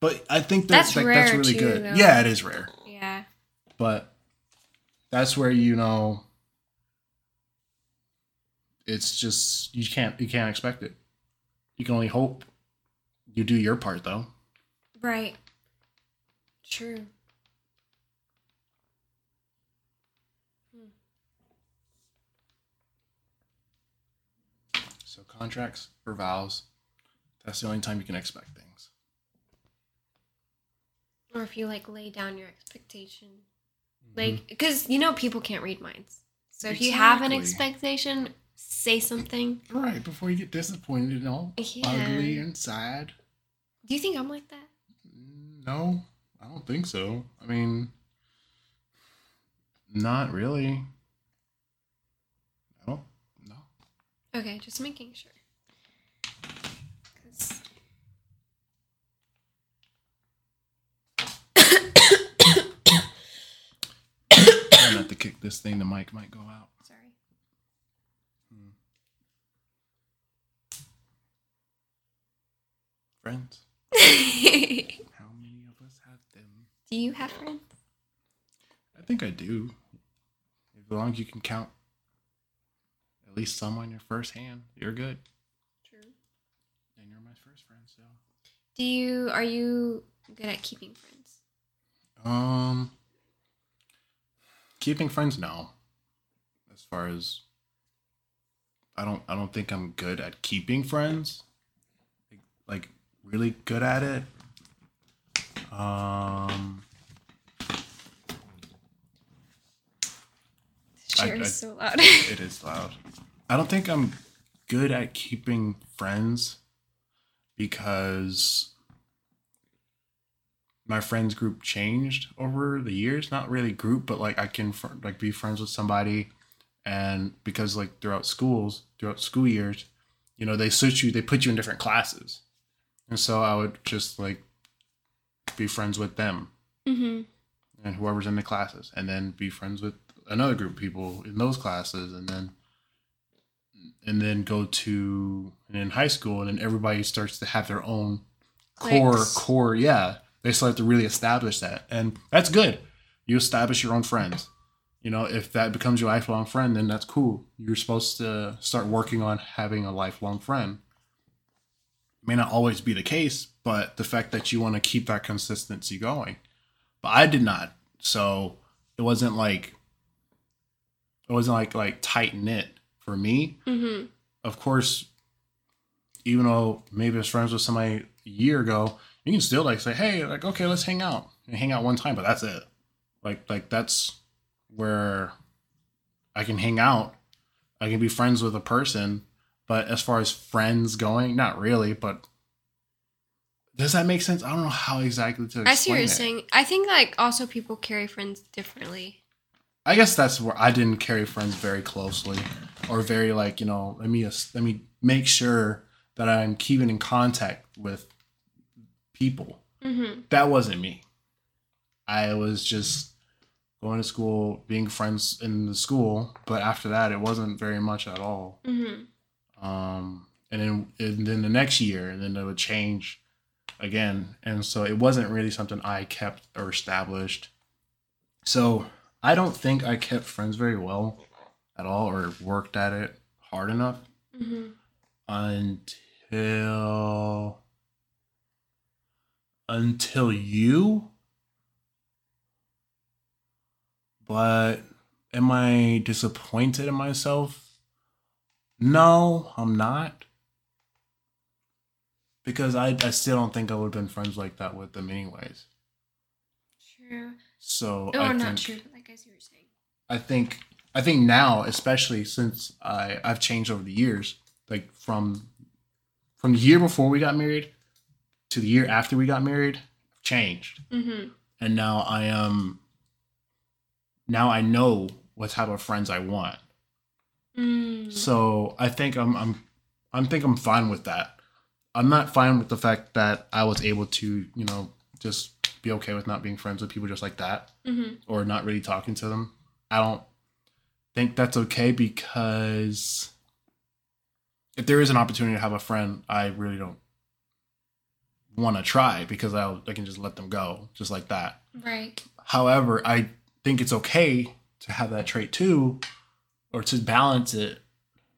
Speaker 1: But I think that,
Speaker 2: That's
Speaker 1: like, that's really
Speaker 2: too,
Speaker 1: good.
Speaker 2: though.
Speaker 1: Yeah, it is rare,
Speaker 2: yeah.
Speaker 1: but that's where you know it's just you can't you can't expect it. You can only hope you do your part, though.
Speaker 2: Right. True.
Speaker 1: So contracts or vows, that's the only time you can expect things.
Speaker 2: Or if you like lay down your expectation.
Speaker 1: Mm-hmm.
Speaker 2: Like, because you know people can't read minds. So if you have an
Speaker 1: Exactly.
Speaker 2: expectation, say something.
Speaker 1: right before you get disappointed, you know,
Speaker 2: Yeah.
Speaker 1: ugly and sad.
Speaker 2: Do you think I'm like that?
Speaker 1: No, I don't think so. I mean, Not really. I don't. No.
Speaker 2: Okay, just making sure. 'Cause-
Speaker 1: Try not to kick this thing. The mic might go out.
Speaker 2: Sorry.
Speaker 1: Friends.
Speaker 2: Do
Speaker 1: How many of us have them?
Speaker 2: Do you have friends?
Speaker 1: I think I do. As long as you can count at least some on your first hand, you're good.
Speaker 2: True.
Speaker 1: And you're my first friend, so.
Speaker 2: Do you are you good at keeping friends?
Speaker 1: Um, keeping friends, no. As far as I don't, I don't think I'm good at keeping friends. Like, like really good at it. Um,
Speaker 2: chair is so loud.
Speaker 1: it is loud. I don't think I'm good at keeping friends because my friends group changed over the years. Not really group, but like I can fr- like be friends with somebody, and because like throughout schools, throughout school years, you know they switch you, they put you in different classes, and so I would just like be friends with them
Speaker 2: mm-hmm.
Speaker 1: and whoever's in the classes, and then be friends with another group of people in those classes, and then and then go to and in high school, and then everybody starts to have their own core core. Yeah, they start to really establish that, and that's good. You establish your own friends. You know, if that becomes your lifelong friend, then that's cool. You're supposed to start working on having a lifelong friend. May not always be the case, but the fact that you want to keep that consistency going. But I did not. So it wasn't like it wasn't like like tight knit for me.
Speaker 2: Mm-hmm.
Speaker 1: Of course, even though maybe I was friends with somebody a year ago, you can still like say, Hey, like, okay, let's hang out. And hang out one time, but that's it. Like like that's where I can hang out. I can be friends with a person, but as far as friends going, not really, but does that make sense? I don't know how exactly to explain
Speaker 2: I see what you're
Speaker 1: it.
Speaker 2: saying. I think like also people carry friends differently.
Speaker 1: I guess that's where I didn't carry friends very closely, or very like you know. Let me let me make sure that I'm keeping in contact with people.
Speaker 2: Mm-hmm.
Speaker 1: That wasn't me. I was just going to school, being friends in the school, but after that, it wasn't very much at all.
Speaker 2: Mm-hmm.
Speaker 1: Um, and then and then the next year, and then it would change again, and so it wasn't really something I kept or established. So I don't think I kept friends very well at all, or worked at it hard enough
Speaker 2: Mm-hmm.
Speaker 1: until until you. But am I disappointed in myself? No, I'm not. Because I, I still don't think I would have been friends like that with them anyways.
Speaker 2: True.
Speaker 1: So
Speaker 2: Oh,
Speaker 1: I think,
Speaker 2: not true, but like I see what you're saying.
Speaker 1: I think I think now, especially since I I've changed over the years, like from from the year before we got married to the year after we got married, changed.
Speaker 2: Mm-hmm.
Speaker 1: And now I am now I know what type of friends I want.
Speaker 2: Mm.
Speaker 1: So I think I'm I'm I think I'm fine with that. I'm not fine with the fact that I was able to, you know, just be okay with not being friends with people just like that
Speaker 2: Mm-hmm.
Speaker 1: or not really talking to them. I don't think that's okay because if there is an opportunity to have a friend, I really don't want to try because I'll, I can just let them go just like that.
Speaker 2: Right.
Speaker 1: However, I think it's okay to have that trait too or to balance it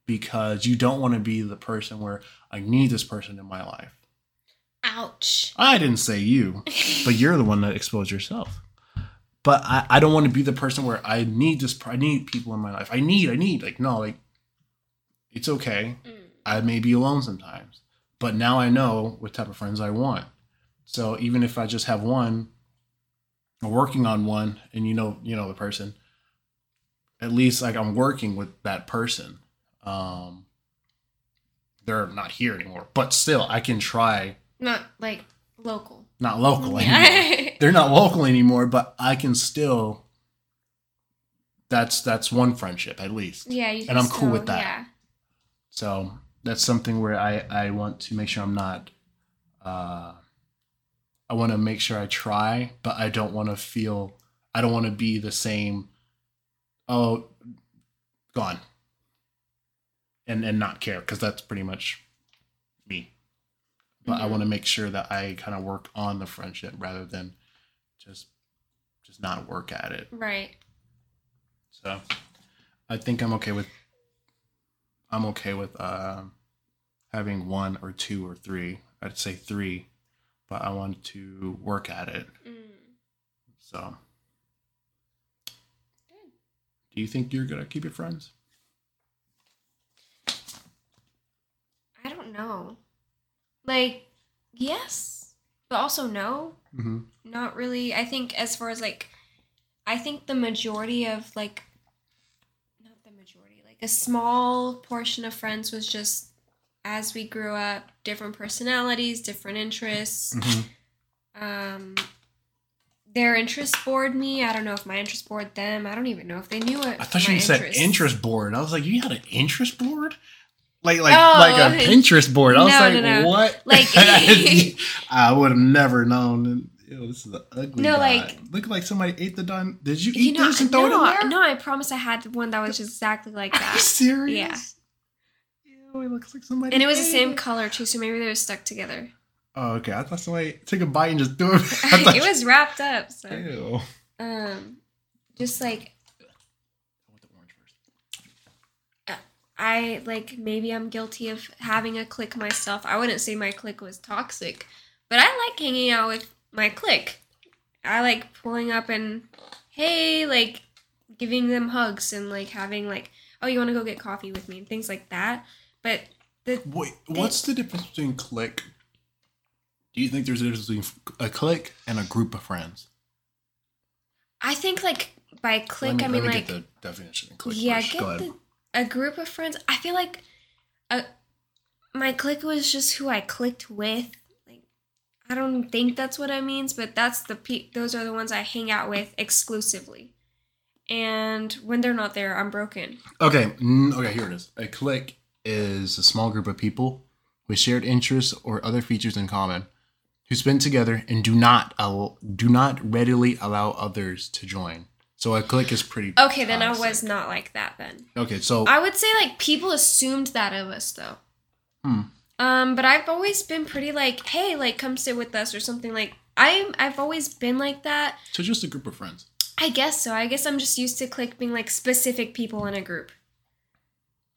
Speaker 1: because you don't want to be the person where I need this person in my life.
Speaker 2: Ouch.
Speaker 1: I didn't say you, but you're the one that exposed yourself. But I, I don't want to be the person where I need this. I need people in my life. I need. I need. Like no. Like it's okay.
Speaker 2: Mm.
Speaker 1: I may be alone sometimes, but now I know what type of friends I want. So even if I just have one, or working on one, and you know, you know the person, at least like I'm working with that person. Um, they're not here anymore, but still, I can try.
Speaker 2: Not like local.
Speaker 1: Not local anymore
Speaker 2: Yeah.
Speaker 1: they're not local anymore, but I can still that's that's one friendship at least.
Speaker 2: Yeah, you
Speaker 1: And I'm
Speaker 2: can
Speaker 1: cool with that.
Speaker 2: Yeah.
Speaker 1: So that's something where I I want to make sure I'm not. Uh, I want to make sure I try, but I don't want to feel. I don't want to be the same. Oh, gone. And and not care because that's pretty much me. But I
Speaker 2: Mhm.
Speaker 1: want to make sure that I kind of work on the friendship rather than just just not work at it.
Speaker 2: Right.
Speaker 1: So I think I'm okay with I'm okay with um having one or two or three. I'd say three, but I want to work at it.
Speaker 2: Mm.
Speaker 1: So do you think you're gonna keep your friends?
Speaker 2: I don't know. Like, yes, but also no.
Speaker 1: Mm-hmm.
Speaker 2: Not really. I think as far as like, I think the majority of like, not the majority, like a small portion of friends was just as we grew up, different personalities, different interests.
Speaker 1: Mm-hmm.
Speaker 2: Um, their interests bored me. I don't know if my interests bored them. I don't even know if they knew it.
Speaker 1: I thought you said interest board. I was like, you had an interest board? Like like
Speaker 2: Oh,
Speaker 1: like a Pinterest board. I was
Speaker 2: no,
Speaker 1: like,
Speaker 2: no, no.
Speaker 1: what?
Speaker 2: Like-
Speaker 1: I would have never known. Ew, this is an ugly.
Speaker 2: No,
Speaker 1: dot.
Speaker 2: like-
Speaker 1: look like somebody ate the dime. Did you eat
Speaker 2: You know,
Speaker 1: this and throw
Speaker 2: no,
Speaker 1: it there?
Speaker 2: no, I promise I had one that was just exactly like
Speaker 1: Are you
Speaker 2: that.
Speaker 1: serious? Yeah. Ew, it looks like somebody.
Speaker 2: And it was the same
Speaker 1: it.
Speaker 2: color too, so maybe they were stuck together.
Speaker 1: Oh, okay. I thought somebody took a bite and just threw it.
Speaker 2: It was wrapped up. So,
Speaker 1: Ew.
Speaker 2: um, just like
Speaker 1: I want the orange first.
Speaker 2: I like maybe I'm guilty of having a clique myself. I wouldn't say my clique was toxic, but I like hanging out with my clique. I like pulling up and hey, like giving them hugs and like having like, oh, you want to go get coffee with me and things like that. But the
Speaker 1: Wait, what's the difference between clique? Do you think there's a difference between a clique and a group of friends?
Speaker 2: I think like by clique,
Speaker 1: me,
Speaker 2: I mean like
Speaker 1: get the definition of clique
Speaker 2: yeah,
Speaker 1: first.
Speaker 2: get
Speaker 1: Go ahead.
Speaker 2: the a group of friends. I feel like a my clique was just who I clicked with. I don't think that's what it means, but that's the pe- those are the ones I hang out with exclusively. And when they're not there, I'm broken.
Speaker 1: Okay, okay, here it is. A clique is a small group of people with shared interests or other features in common who spend together and do not al- do not readily allow others to join. So a clique is pretty
Speaker 2: Okay, then I was not like that then.
Speaker 1: Okay, so
Speaker 2: I would say like people assumed that of us though.
Speaker 1: Hmm.
Speaker 2: Um, but I've always been pretty like, hey, like come sit with us or something like I'm I've always been like that.
Speaker 1: so just a group of friends.
Speaker 2: I guess so. I guess I'm just used to click being like specific people in a group.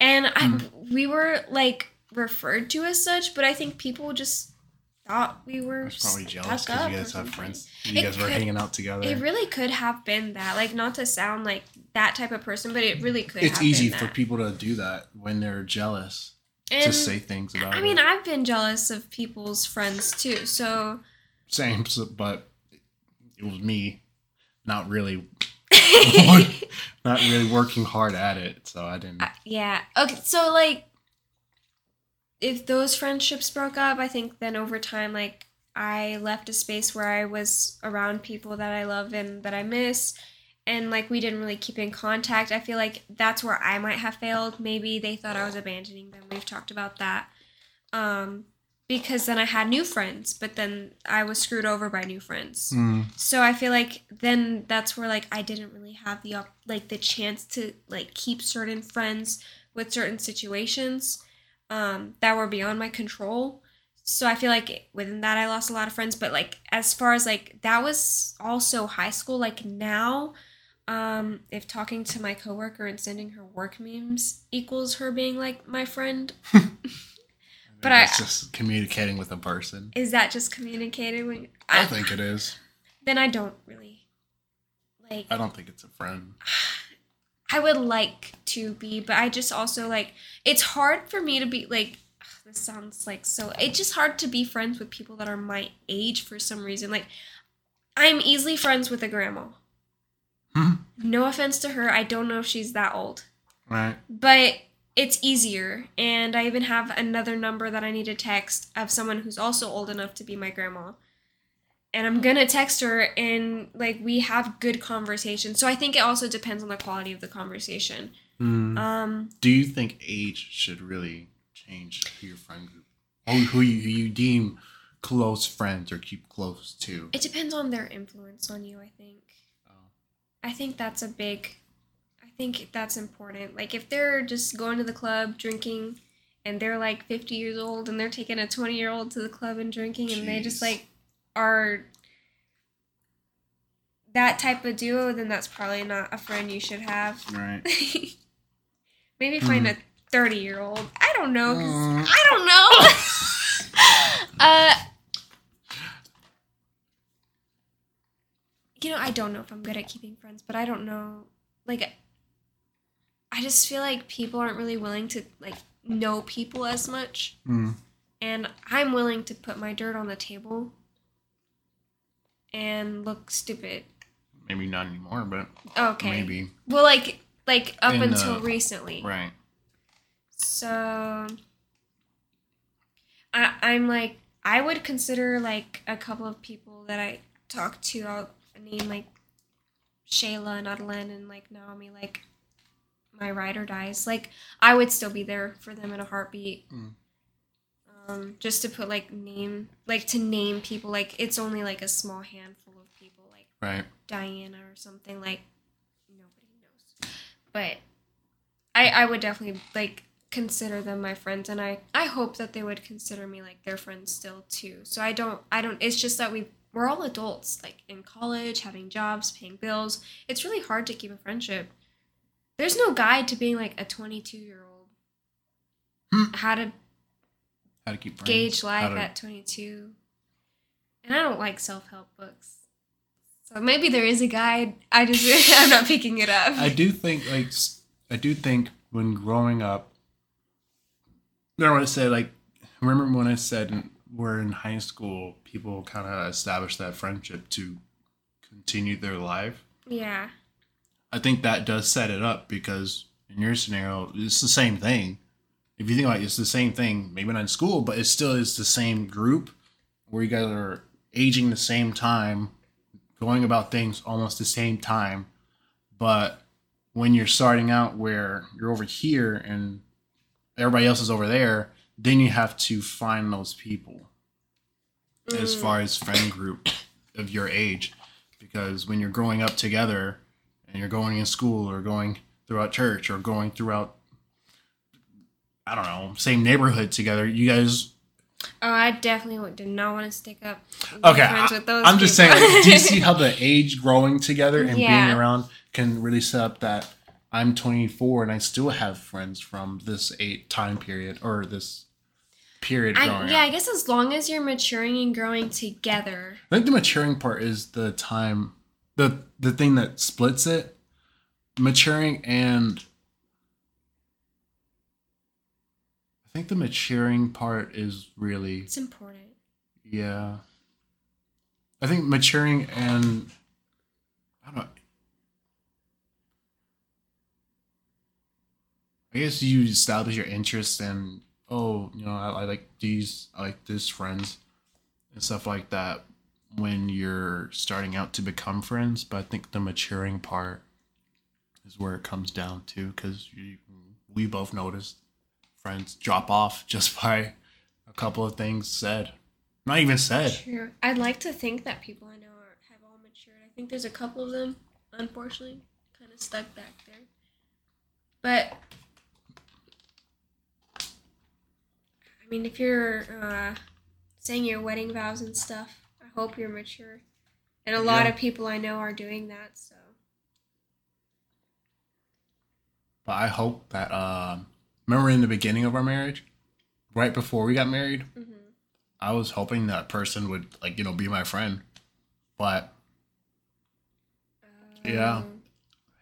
Speaker 2: And I
Speaker 1: Hmm.
Speaker 2: we were like referred to as such, but I think people just thought we
Speaker 1: I
Speaker 2: were
Speaker 1: was probably jealous because you guys have friends. You
Speaker 2: It
Speaker 1: guys were
Speaker 2: could-
Speaker 1: hanging out together.
Speaker 2: It really could have been that. Like not to sound like that type of person, but it really could
Speaker 1: it's easy for people to do that when they're jealous to say things about
Speaker 2: I
Speaker 1: it.
Speaker 2: mean, I've been jealous of people's friends too. So
Speaker 1: Same, so, but it was me not really not really working hard at it, so I didn't.
Speaker 2: I- yeah. Okay. So like, if those friendships broke up, I think then over time, like I left a space where I was around people that I love and that I miss, and like we didn't really keep in contact. I feel like that's where I might have failed. Maybe they thought I was abandoning them. We've talked about that. Um, because then I had new friends, but then I was screwed over by new friends.
Speaker 1: Mm,
Speaker 2: So I feel like then that's where like I didn't really have the op- like the chance to like keep certain friends with certain situations um, that were beyond my control. So I feel like within that I lost a lot of friends. But like as far as like that was also high school. Like now, um, if talking to my coworker and sending her work memes equals her being like my friend, But I-
Speaker 1: it's just communicating with a person.
Speaker 2: is that just communicating? when
Speaker 1: I think it is.
Speaker 2: then I don't really like
Speaker 1: I don't think it's a friend.
Speaker 2: I would like to be, but I just also like it's hard for me to be like this sounds like so it's just hard to be friends with people that are my age for some reason. Like I'm easily friends with a grandma.
Speaker 1: Hmm.
Speaker 2: No offense to her, I don't know if she's that old.
Speaker 1: Right.
Speaker 2: But it's easier and I even have another number that I need to text of someone who's also old enough to be my grandma. and I'm gonna text her and like we have good conversation. So I think it also depends on the quality of the conversation.
Speaker 1: Mm.
Speaker 2: Um,
Speaker 1: Do you think age should really change who your friend group? Who, who you, who you deem close friends or keep close to?
Speaker 2: it depends on their influence on you. I think. I think that's a big. I think that's important. Like if they're just going to the club drinking, and they're like 50 years old, and they're taking a 20 year old to the club and drinking, and they just like are that type of duo, then that's probably not a friend you should have.
Speaker 1: Right.
Speaker 2: Maybe find
Speaker 1: Hmm.
Speaker 2: a 30 year old. I don't know. 'cause
Speaker 1: Mm.
Speaker 2: I don't know. uh, you know, I don't know if I'm good at keeping friends, but I don't know. Like, I just feel like people aren't really willing to like know people as much,
Speaker 1: Mm.
Speaker 2: and I'm willing to put my dirt on the table and look stupid.
Speaker 1: Maybe not anymore, but
Speaker 2: Okay.
Speaker 1: maybe.
Speaker 2: Well, like like up
Speaker 1: In,
Speaker 2: until
Speaker 1: uh,
Speaker 2: recently.
Speaker 1: Right.
Speaker 2: So I I'm like I would consider like a couple of people that I talk to. I'll name like Shayla and Adeline and like Naomi, like my ride or dies. Like I would still be there for them in a heartbeat.
Speaker 1: Mm.
Speaker 2: Um, just to put like name like to name people like it's only like a small handful of people like
Speaker 1: Right.
Speaker 2: Diana or something like nobody knows. But I I would definitely like consider them my friends and I I hope that they would consider me like their friends still too. So I don't I don't it's just that we we're all adults like in college, having jobs, paying bills. It's really hard to keep a friendship. There's no guide to being like a 22-year-old.
Speaker 1: Hmm.
Speaker 2: How to
Speaker 1: How to keep friends.
Speaker 2: gauge life
Speaker 1: to-
Speaker 2: at 22. And I don't like self-help books. So maybe there is a guide. I just I'm not picking it up.
Speaker 1: I do think like I do think when growing up, remember what I said like remember when I said we're in high school, people kind of establish that friendship to continue their life.
Speaker 2: yeah.
Speaker 1: I think that does set it up because in your scenario, it's the same thing. If you think about it, it's the same thing. Maybe not in school, but it still is the same group where you guys are aging the same time, going about things almost the same time. But when you're starting out where you're over here and everybody else is over there, then you have to find those people as
Speaker 2: Mm.
Speaker 1: far as friend group of your age because when you're growing up together and you're going in school or going throughout church or going throughout I don't know, same neighborhood together, you guys
Speaker 2: Oh, I definitely did not want to stick up.
Speaker 1: Okay,
Speaker 2: friends
Speaker 1: I,
Speaker 2: with those
Speaker 1: am just saying like, do you see how the age growing together and
Speaker 2: Yeah.
Speaker 1: being around can really set up that I'm 24 and I still have friends from this eight time period or this period
Speaker 2: I,
Speaker 1: up.
Speaker 2: yeah, I guess as long as you're maturing and growing together.
Speaker 1: I think the maturing part is the time, the the thing that splits it. Maturing and I think the maturing part is really
Speaker 2: It's important.
Speaker 1: yeah. I think maturing and I don't know. I guess you establish your interest and oh, you know, I, I like these, I like this friends and stuff like that when you're starting out to become friends. But I think the maturing part is where it comes down to because we both noticed friends drop off just by a couple of things said. Not even said.
Speaker 2: True. I'd like to think that people I know are, have all matured. I think there's a couple of them, unfortunately, kind of stuck back there. But I mean, if you're uh, saying your wedding vows and stuff, I hope you're mature. And a lot
Speaker 1: Yeah.
Speaker 2: of people I know are doing that. So
Speaker 1: But I hope that um remember in the beginning of our marriage, right before we got married,
Speaker 2: mhm.
Speaker 1: I was hoping that person would like, you know, be my friend. But Yeah.
Speaker 2: Um,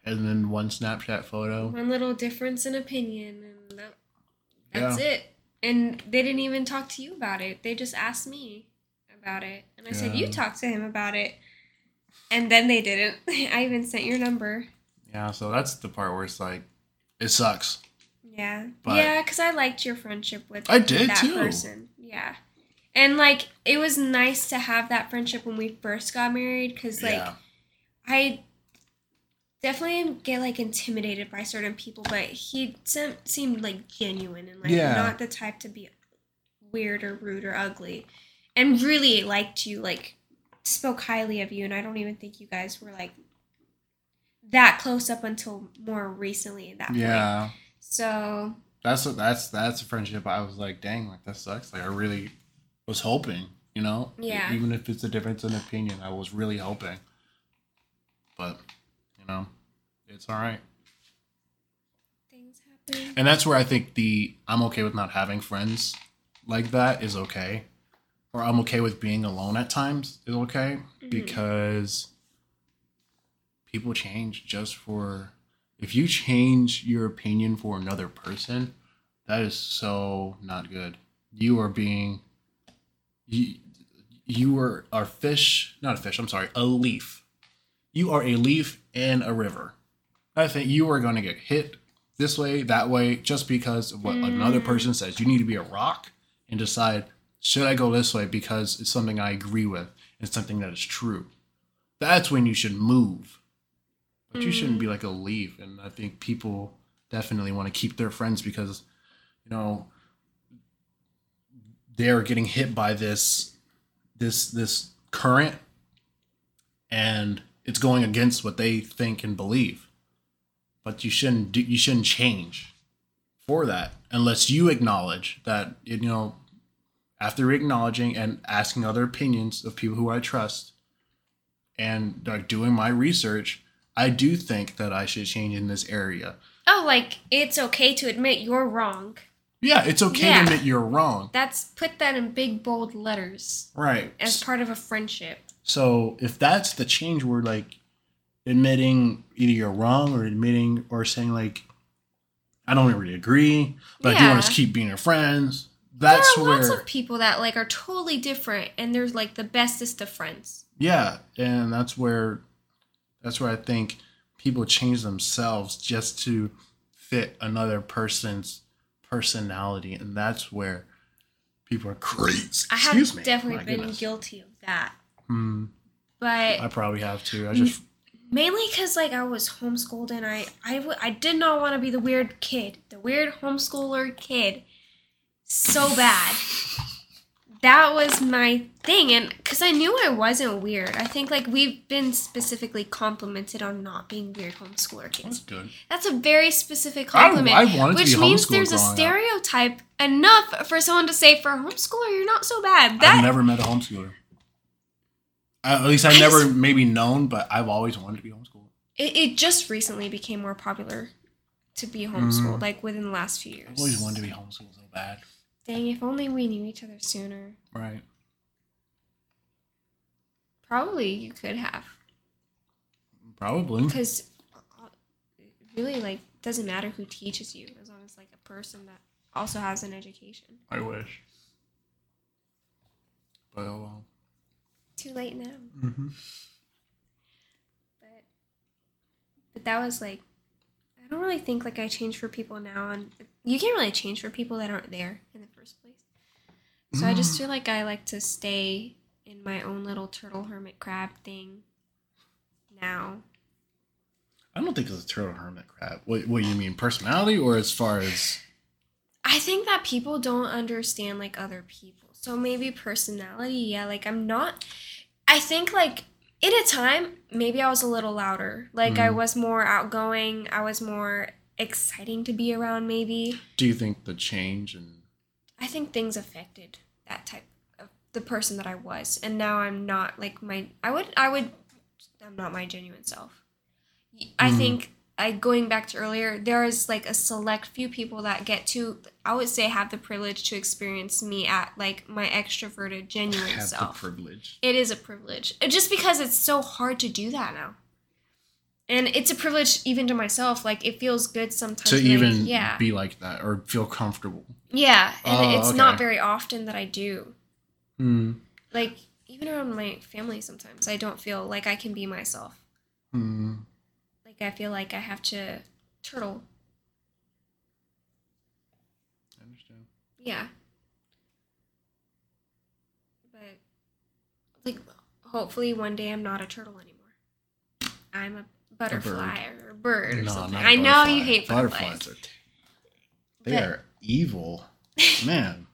Speaker 1: and then one Snapchat photo.
Speaker 2: one little difference in opinion, and that, that's
Speaker 1: Yeah.
Speaker 2: it. And they didn't even talk to you about it. They just asked me about it, and I said you talked to him about it, and then they didn't. I even sent your number.
Speaker 1: Yeah, so that's the part where it's like it sucks.
Speaker 2: Yeah,
Speaker 1: But-
Speaker 2: yeah, because I liked your friendship with
Speaker 1: I did
Speaker 2: that
Speaker 1: too.
Speaker 2: person. Yeah, And like it was nice to have that friendship when we first got married because like
Speaker 1: yeah.
Speaker 2: I definitely get like intimidated by certain people, but he se- seemed like genuine and like
Speaker 1: Yeah.
Speaker 2: not the type to be weird or rude or ugly, and really liked you, like spoke highly of you. And I don't even think you guys were like that close up until more recently at that point.
Speaker 1: Yeah.
Speaker 2: So
Speaker 1: That's what that's that's a friendship. I was like, dang, like that sucks. Like I really was hoping, you know.
Speaker 2: Yeah.
Speaker 1: Even if it's a difference in opinion, I was really hoping. But, you know, it's all right.
Speaker 2: things happen.
Speaker 1: And that's where I think the I'm okay with not having friends like that is okay. Or I'm okay with being alone at times is okay
Speaker 2: Mhm.
Speaker 1: because people change just for if you change your opinion for another person, that is so not good. You are being you you are are fish, not a fish, I'm sorry, a leaf. You are a leaf in a river. I think you are going to get hit this way, that way, just because of what another
Speaker 2: Mm.
Speaker 1: person says. You need to be a rock and decide should I go this way because it's something I agree with and something that is true. That's when you should move. But you shouldn't be like a leaf. And I think people definitely want to keep their friends because, you know, they're getting hit by this this this current and it's going against what they think and believe but you shouldn't do, you shouldn't change for that unless you acknowledge that you know after acknowledging and asking other opinions of people who I trust and like doing my research I do think that I should change in this area
Speaker 2: Oh, like it's okay to admit you're wrong.
Speaker 1: yeah it's okay
Speaker 2: Yeah.
Speaker 1: to admit you're wrong
Speaker 2: That's put that in big bold letters
Speaker 1: right
Speaker 2: as part of a friendship.
Speaker 1: So if that's the change, we're like admitting either you're wrong or admitting or saying like, I don't really agree, but I do want
Speaker 2: Yeah.
Speaker 1: to keep being your friends. That's
Speaker 2: there are
Speaker 1: where,
Speaker 2: lots of people that like are totally different, and they're like the bestest of friends.
Speaker 1: yeah, and that's where, that's where I think people change themselves just to fit another person's personality, and that's where people are crazy.
Speaker 2: I have definitely been
Speaker 1: goodness.
Speaker 2: guilty of that,
Speaker 1: Hmm,
Speaker 2: but
Speaker 1: I probably have too. I just
Speaker 2: mainly because like I was homeschooled and I I, w- I did not want to be the weird kid, the weird homeschooler kid, so bad. That was my thing, and because I knew I wasn't weird, I think like we've been specifically complimented on not being weird homeschooler kids.
Speaker 1: that's good.
Speaker 2: That's a very specific compliment.
Speaker 1: I wanted to
Speaker 2: which means there's a
Speaker 1: growing up.
Speaker 2: stereotype enough for someone to say for a homeschooler you're not so bad.
Speaker 1: I've never met a homeschooler. At least I,
Speaker 2: I
Speaker 1: never
Speaker 2: just-
Speaker 1: maybe known, but I've always wanted to be homeschooled.
Speaker 2: it, it just recently became more popular to be homeschooled, mm. like within the last few years.
Speaker 1: I've always wanted to be homeschooled so bad.
Speaker 2: Dang, if only we knew each other sooner.
Speaker 1: Right.
Speaker 2: Probably you could have,
Speaker 1: Probably.
Speaker 2: because it uh, really like doesn't matter who teaches you as long as like a person that also has an education.
Speaker 1: I wish. But oh well.
Speaker 2: Too late now.
Speaker 1: Mm-hmm.
Speaker 2: but but that was like I don't really think like I change for people now and you can't really change for people that aren't there in the first place. So I just feel like I like to stay in my own little turtle hermit crab thing now.
Speaker 1: I don't think it's a turtle hermit crab. What, what you mean, personality, or as far as
Speaker 2: I think that people don't understand like other people. So maybe personality, yeah, like I'm not I think like in a time maybe I was a little louder. Like I
Speaker 1: Mhm.
Speaker 2: was more outgoing, I was more exciting to be around maybe.
Speaker 1: do you think the change and
Speaker 2: I think things affected that type of the person that I was, and now I'm not like my. I would. I would. I'm not my genuine self. I
Speaker 1: Mhm.
Speaker 2: think. I going back to earlier, there is like a select few people that get to. I would say have the privilege to experience me at like my extroverted, genuine self.
Speaker 1: have the privilege?
Speaker 2: It is a privilege, just because it's so hard to do that now. And it's a privilege even to myself. Like it feels good sometimes.
Speaker 1: To even
Speaker 2: yeah,
Speaker 1: be like that or feel comfortable.
Speaker 2: yeah, and
Speaker 1: Oh,
Speaker 2: it's not very often that I do.
Speaker 1: Hmm.
Speaker 2: like even around my family sometimes i don't feel like i can be myself
Speaker 1: Hmm.
Speaker 2: Like i feel like i have to turtle
Speaker 1: I understand.
Speaker 2: yeah but like hopefully one day I'm not a turtle anymore. I'm a butterfly or a bird or
Speaker 1: No,
Speaker 2: something.
Speaker 1: not a
Speaker 2: I know you hate butterflies.
Speaker 1: Butterflies are. They
Speaker 2: But-
Speaker 1: are evil, man.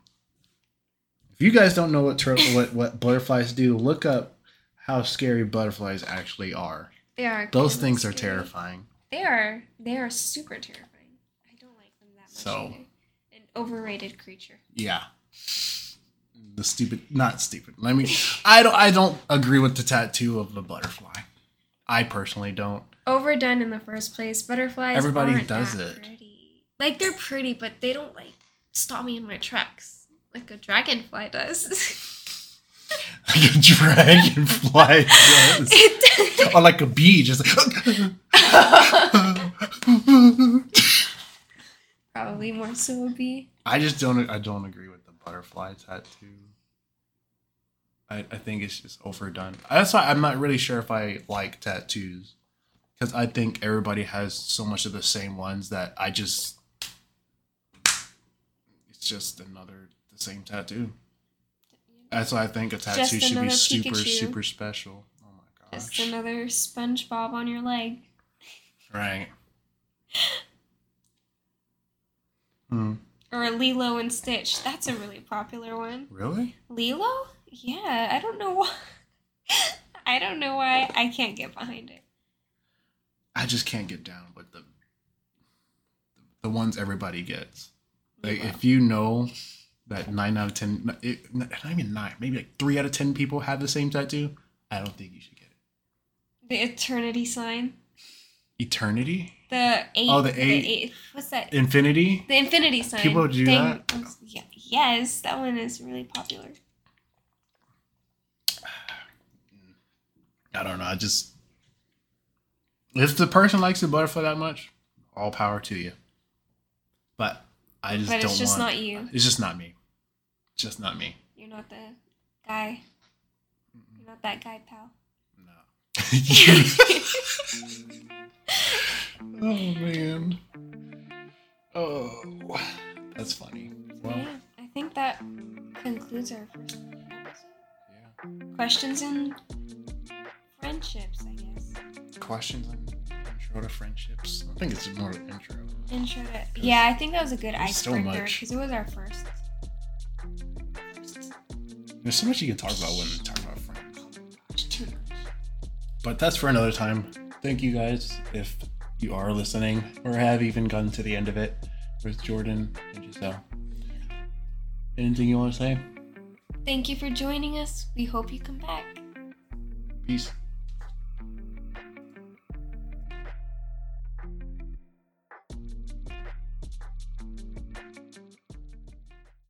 Speaker 1: If you guys don't know what tur- what what butterflies do, look up how scary butterflies actually are.
Speaker 2: They are.
Speaker 1: Those things are terrifying.
Speaker 2: They are. They are super terrifying. I don't like them that much
Speaker 1: So-
Speaker 2: either. An overrated creature.
Speaker 1: Yeah. The stupid, not stupid. Let me. I don't. I don't agree with the tattoo of the butterfly. I personally don't.
Speaker 2: Overdone in the first place. Butterflies.
Speaker 1: Everybody does it.
Speaker 2: Pretty. Like they're pretty, but they don't like stop me in my tracks like a dragonfly does.
Speaker 1: Like a dragonfly does.
Speaker 2: it
Speaker 1: or like a bee, just like.
Speaker 2: Probably more so a bee.
Speaker 1: I just don't. I don't agree with the butterfly tattoo. I, I think it's just overdone. That's why I'm not really sure if I like tattoos, because I think everybody has so much of the same ones that I just. It's just another the same tattoo. That's why I think a tattoo
Speaker 2: Just
Speaker 1: should be super
Speaker 2: Pikachu.
Speaker 1: super special. Oh my gosh.
Speaker 2: Just another SpongeBob on your leg.
Speaker 1: Right. Hmm.
Speaker 2: Or a Lilo and Stitch. That's a really popular one.
Speaker 1: Really?
Speaker 2: Lilo? Yeah, I don't know why. I don't know why I can't get behind it.
Speaker 1: I just can't get down with the the ones everybody gets. Like
Speaker 2: Lilo.
Speaker 1: if you know that nine out of ten, it, not even nine, maybe like three out of ten people have the same tattoo, I don't think you should get it.
Speaker 2: The eternity sign.
Speaker 1: Eternity,
Speaker 2: The eight.
Speaker 1: Oh, the eight.
Speaker 2: What's that?
Speaker 1: infinity.
Speaker 2: the infinity sign.
Speaker 1: People do that?
Speaker 2: Yeah, yes, that one is really popular.
Speaker 1: I don't know. I just if the person likes the butterfly that much, all power to you. But I just
Speaker 2: But
Speaker 1: don't
Speaker 2: it's just
Speaker 1: want.
Speaker 2: not you.
Speaker 1: It's just not me. Just not me.
Speaker 2: You're not the guy. You're not that guy, pal.
Speaker 1: No. oh man. Oh, that's funny. Well,
Speaker 2: yeah, I think that concludes our first episode.
Speaker 1: yeah.
Speaker 2: Questions and friendships, I guess.
Speaker 1: Questions on intro to friendships. I think it's more of an intro.
Speaker 2: Intro to yeah, I think that was a good icebreaker because it was our first.
Speaker 1: There's so much you can talk about when talking about friends. But that's for another time. Thank you guys if you are listening or have even gotten to the end of it with Jordan and Giselle. Anything you want to say?
Speaker 2: Thank you for joining us. We hope you come back.
Speaker 1: Peace.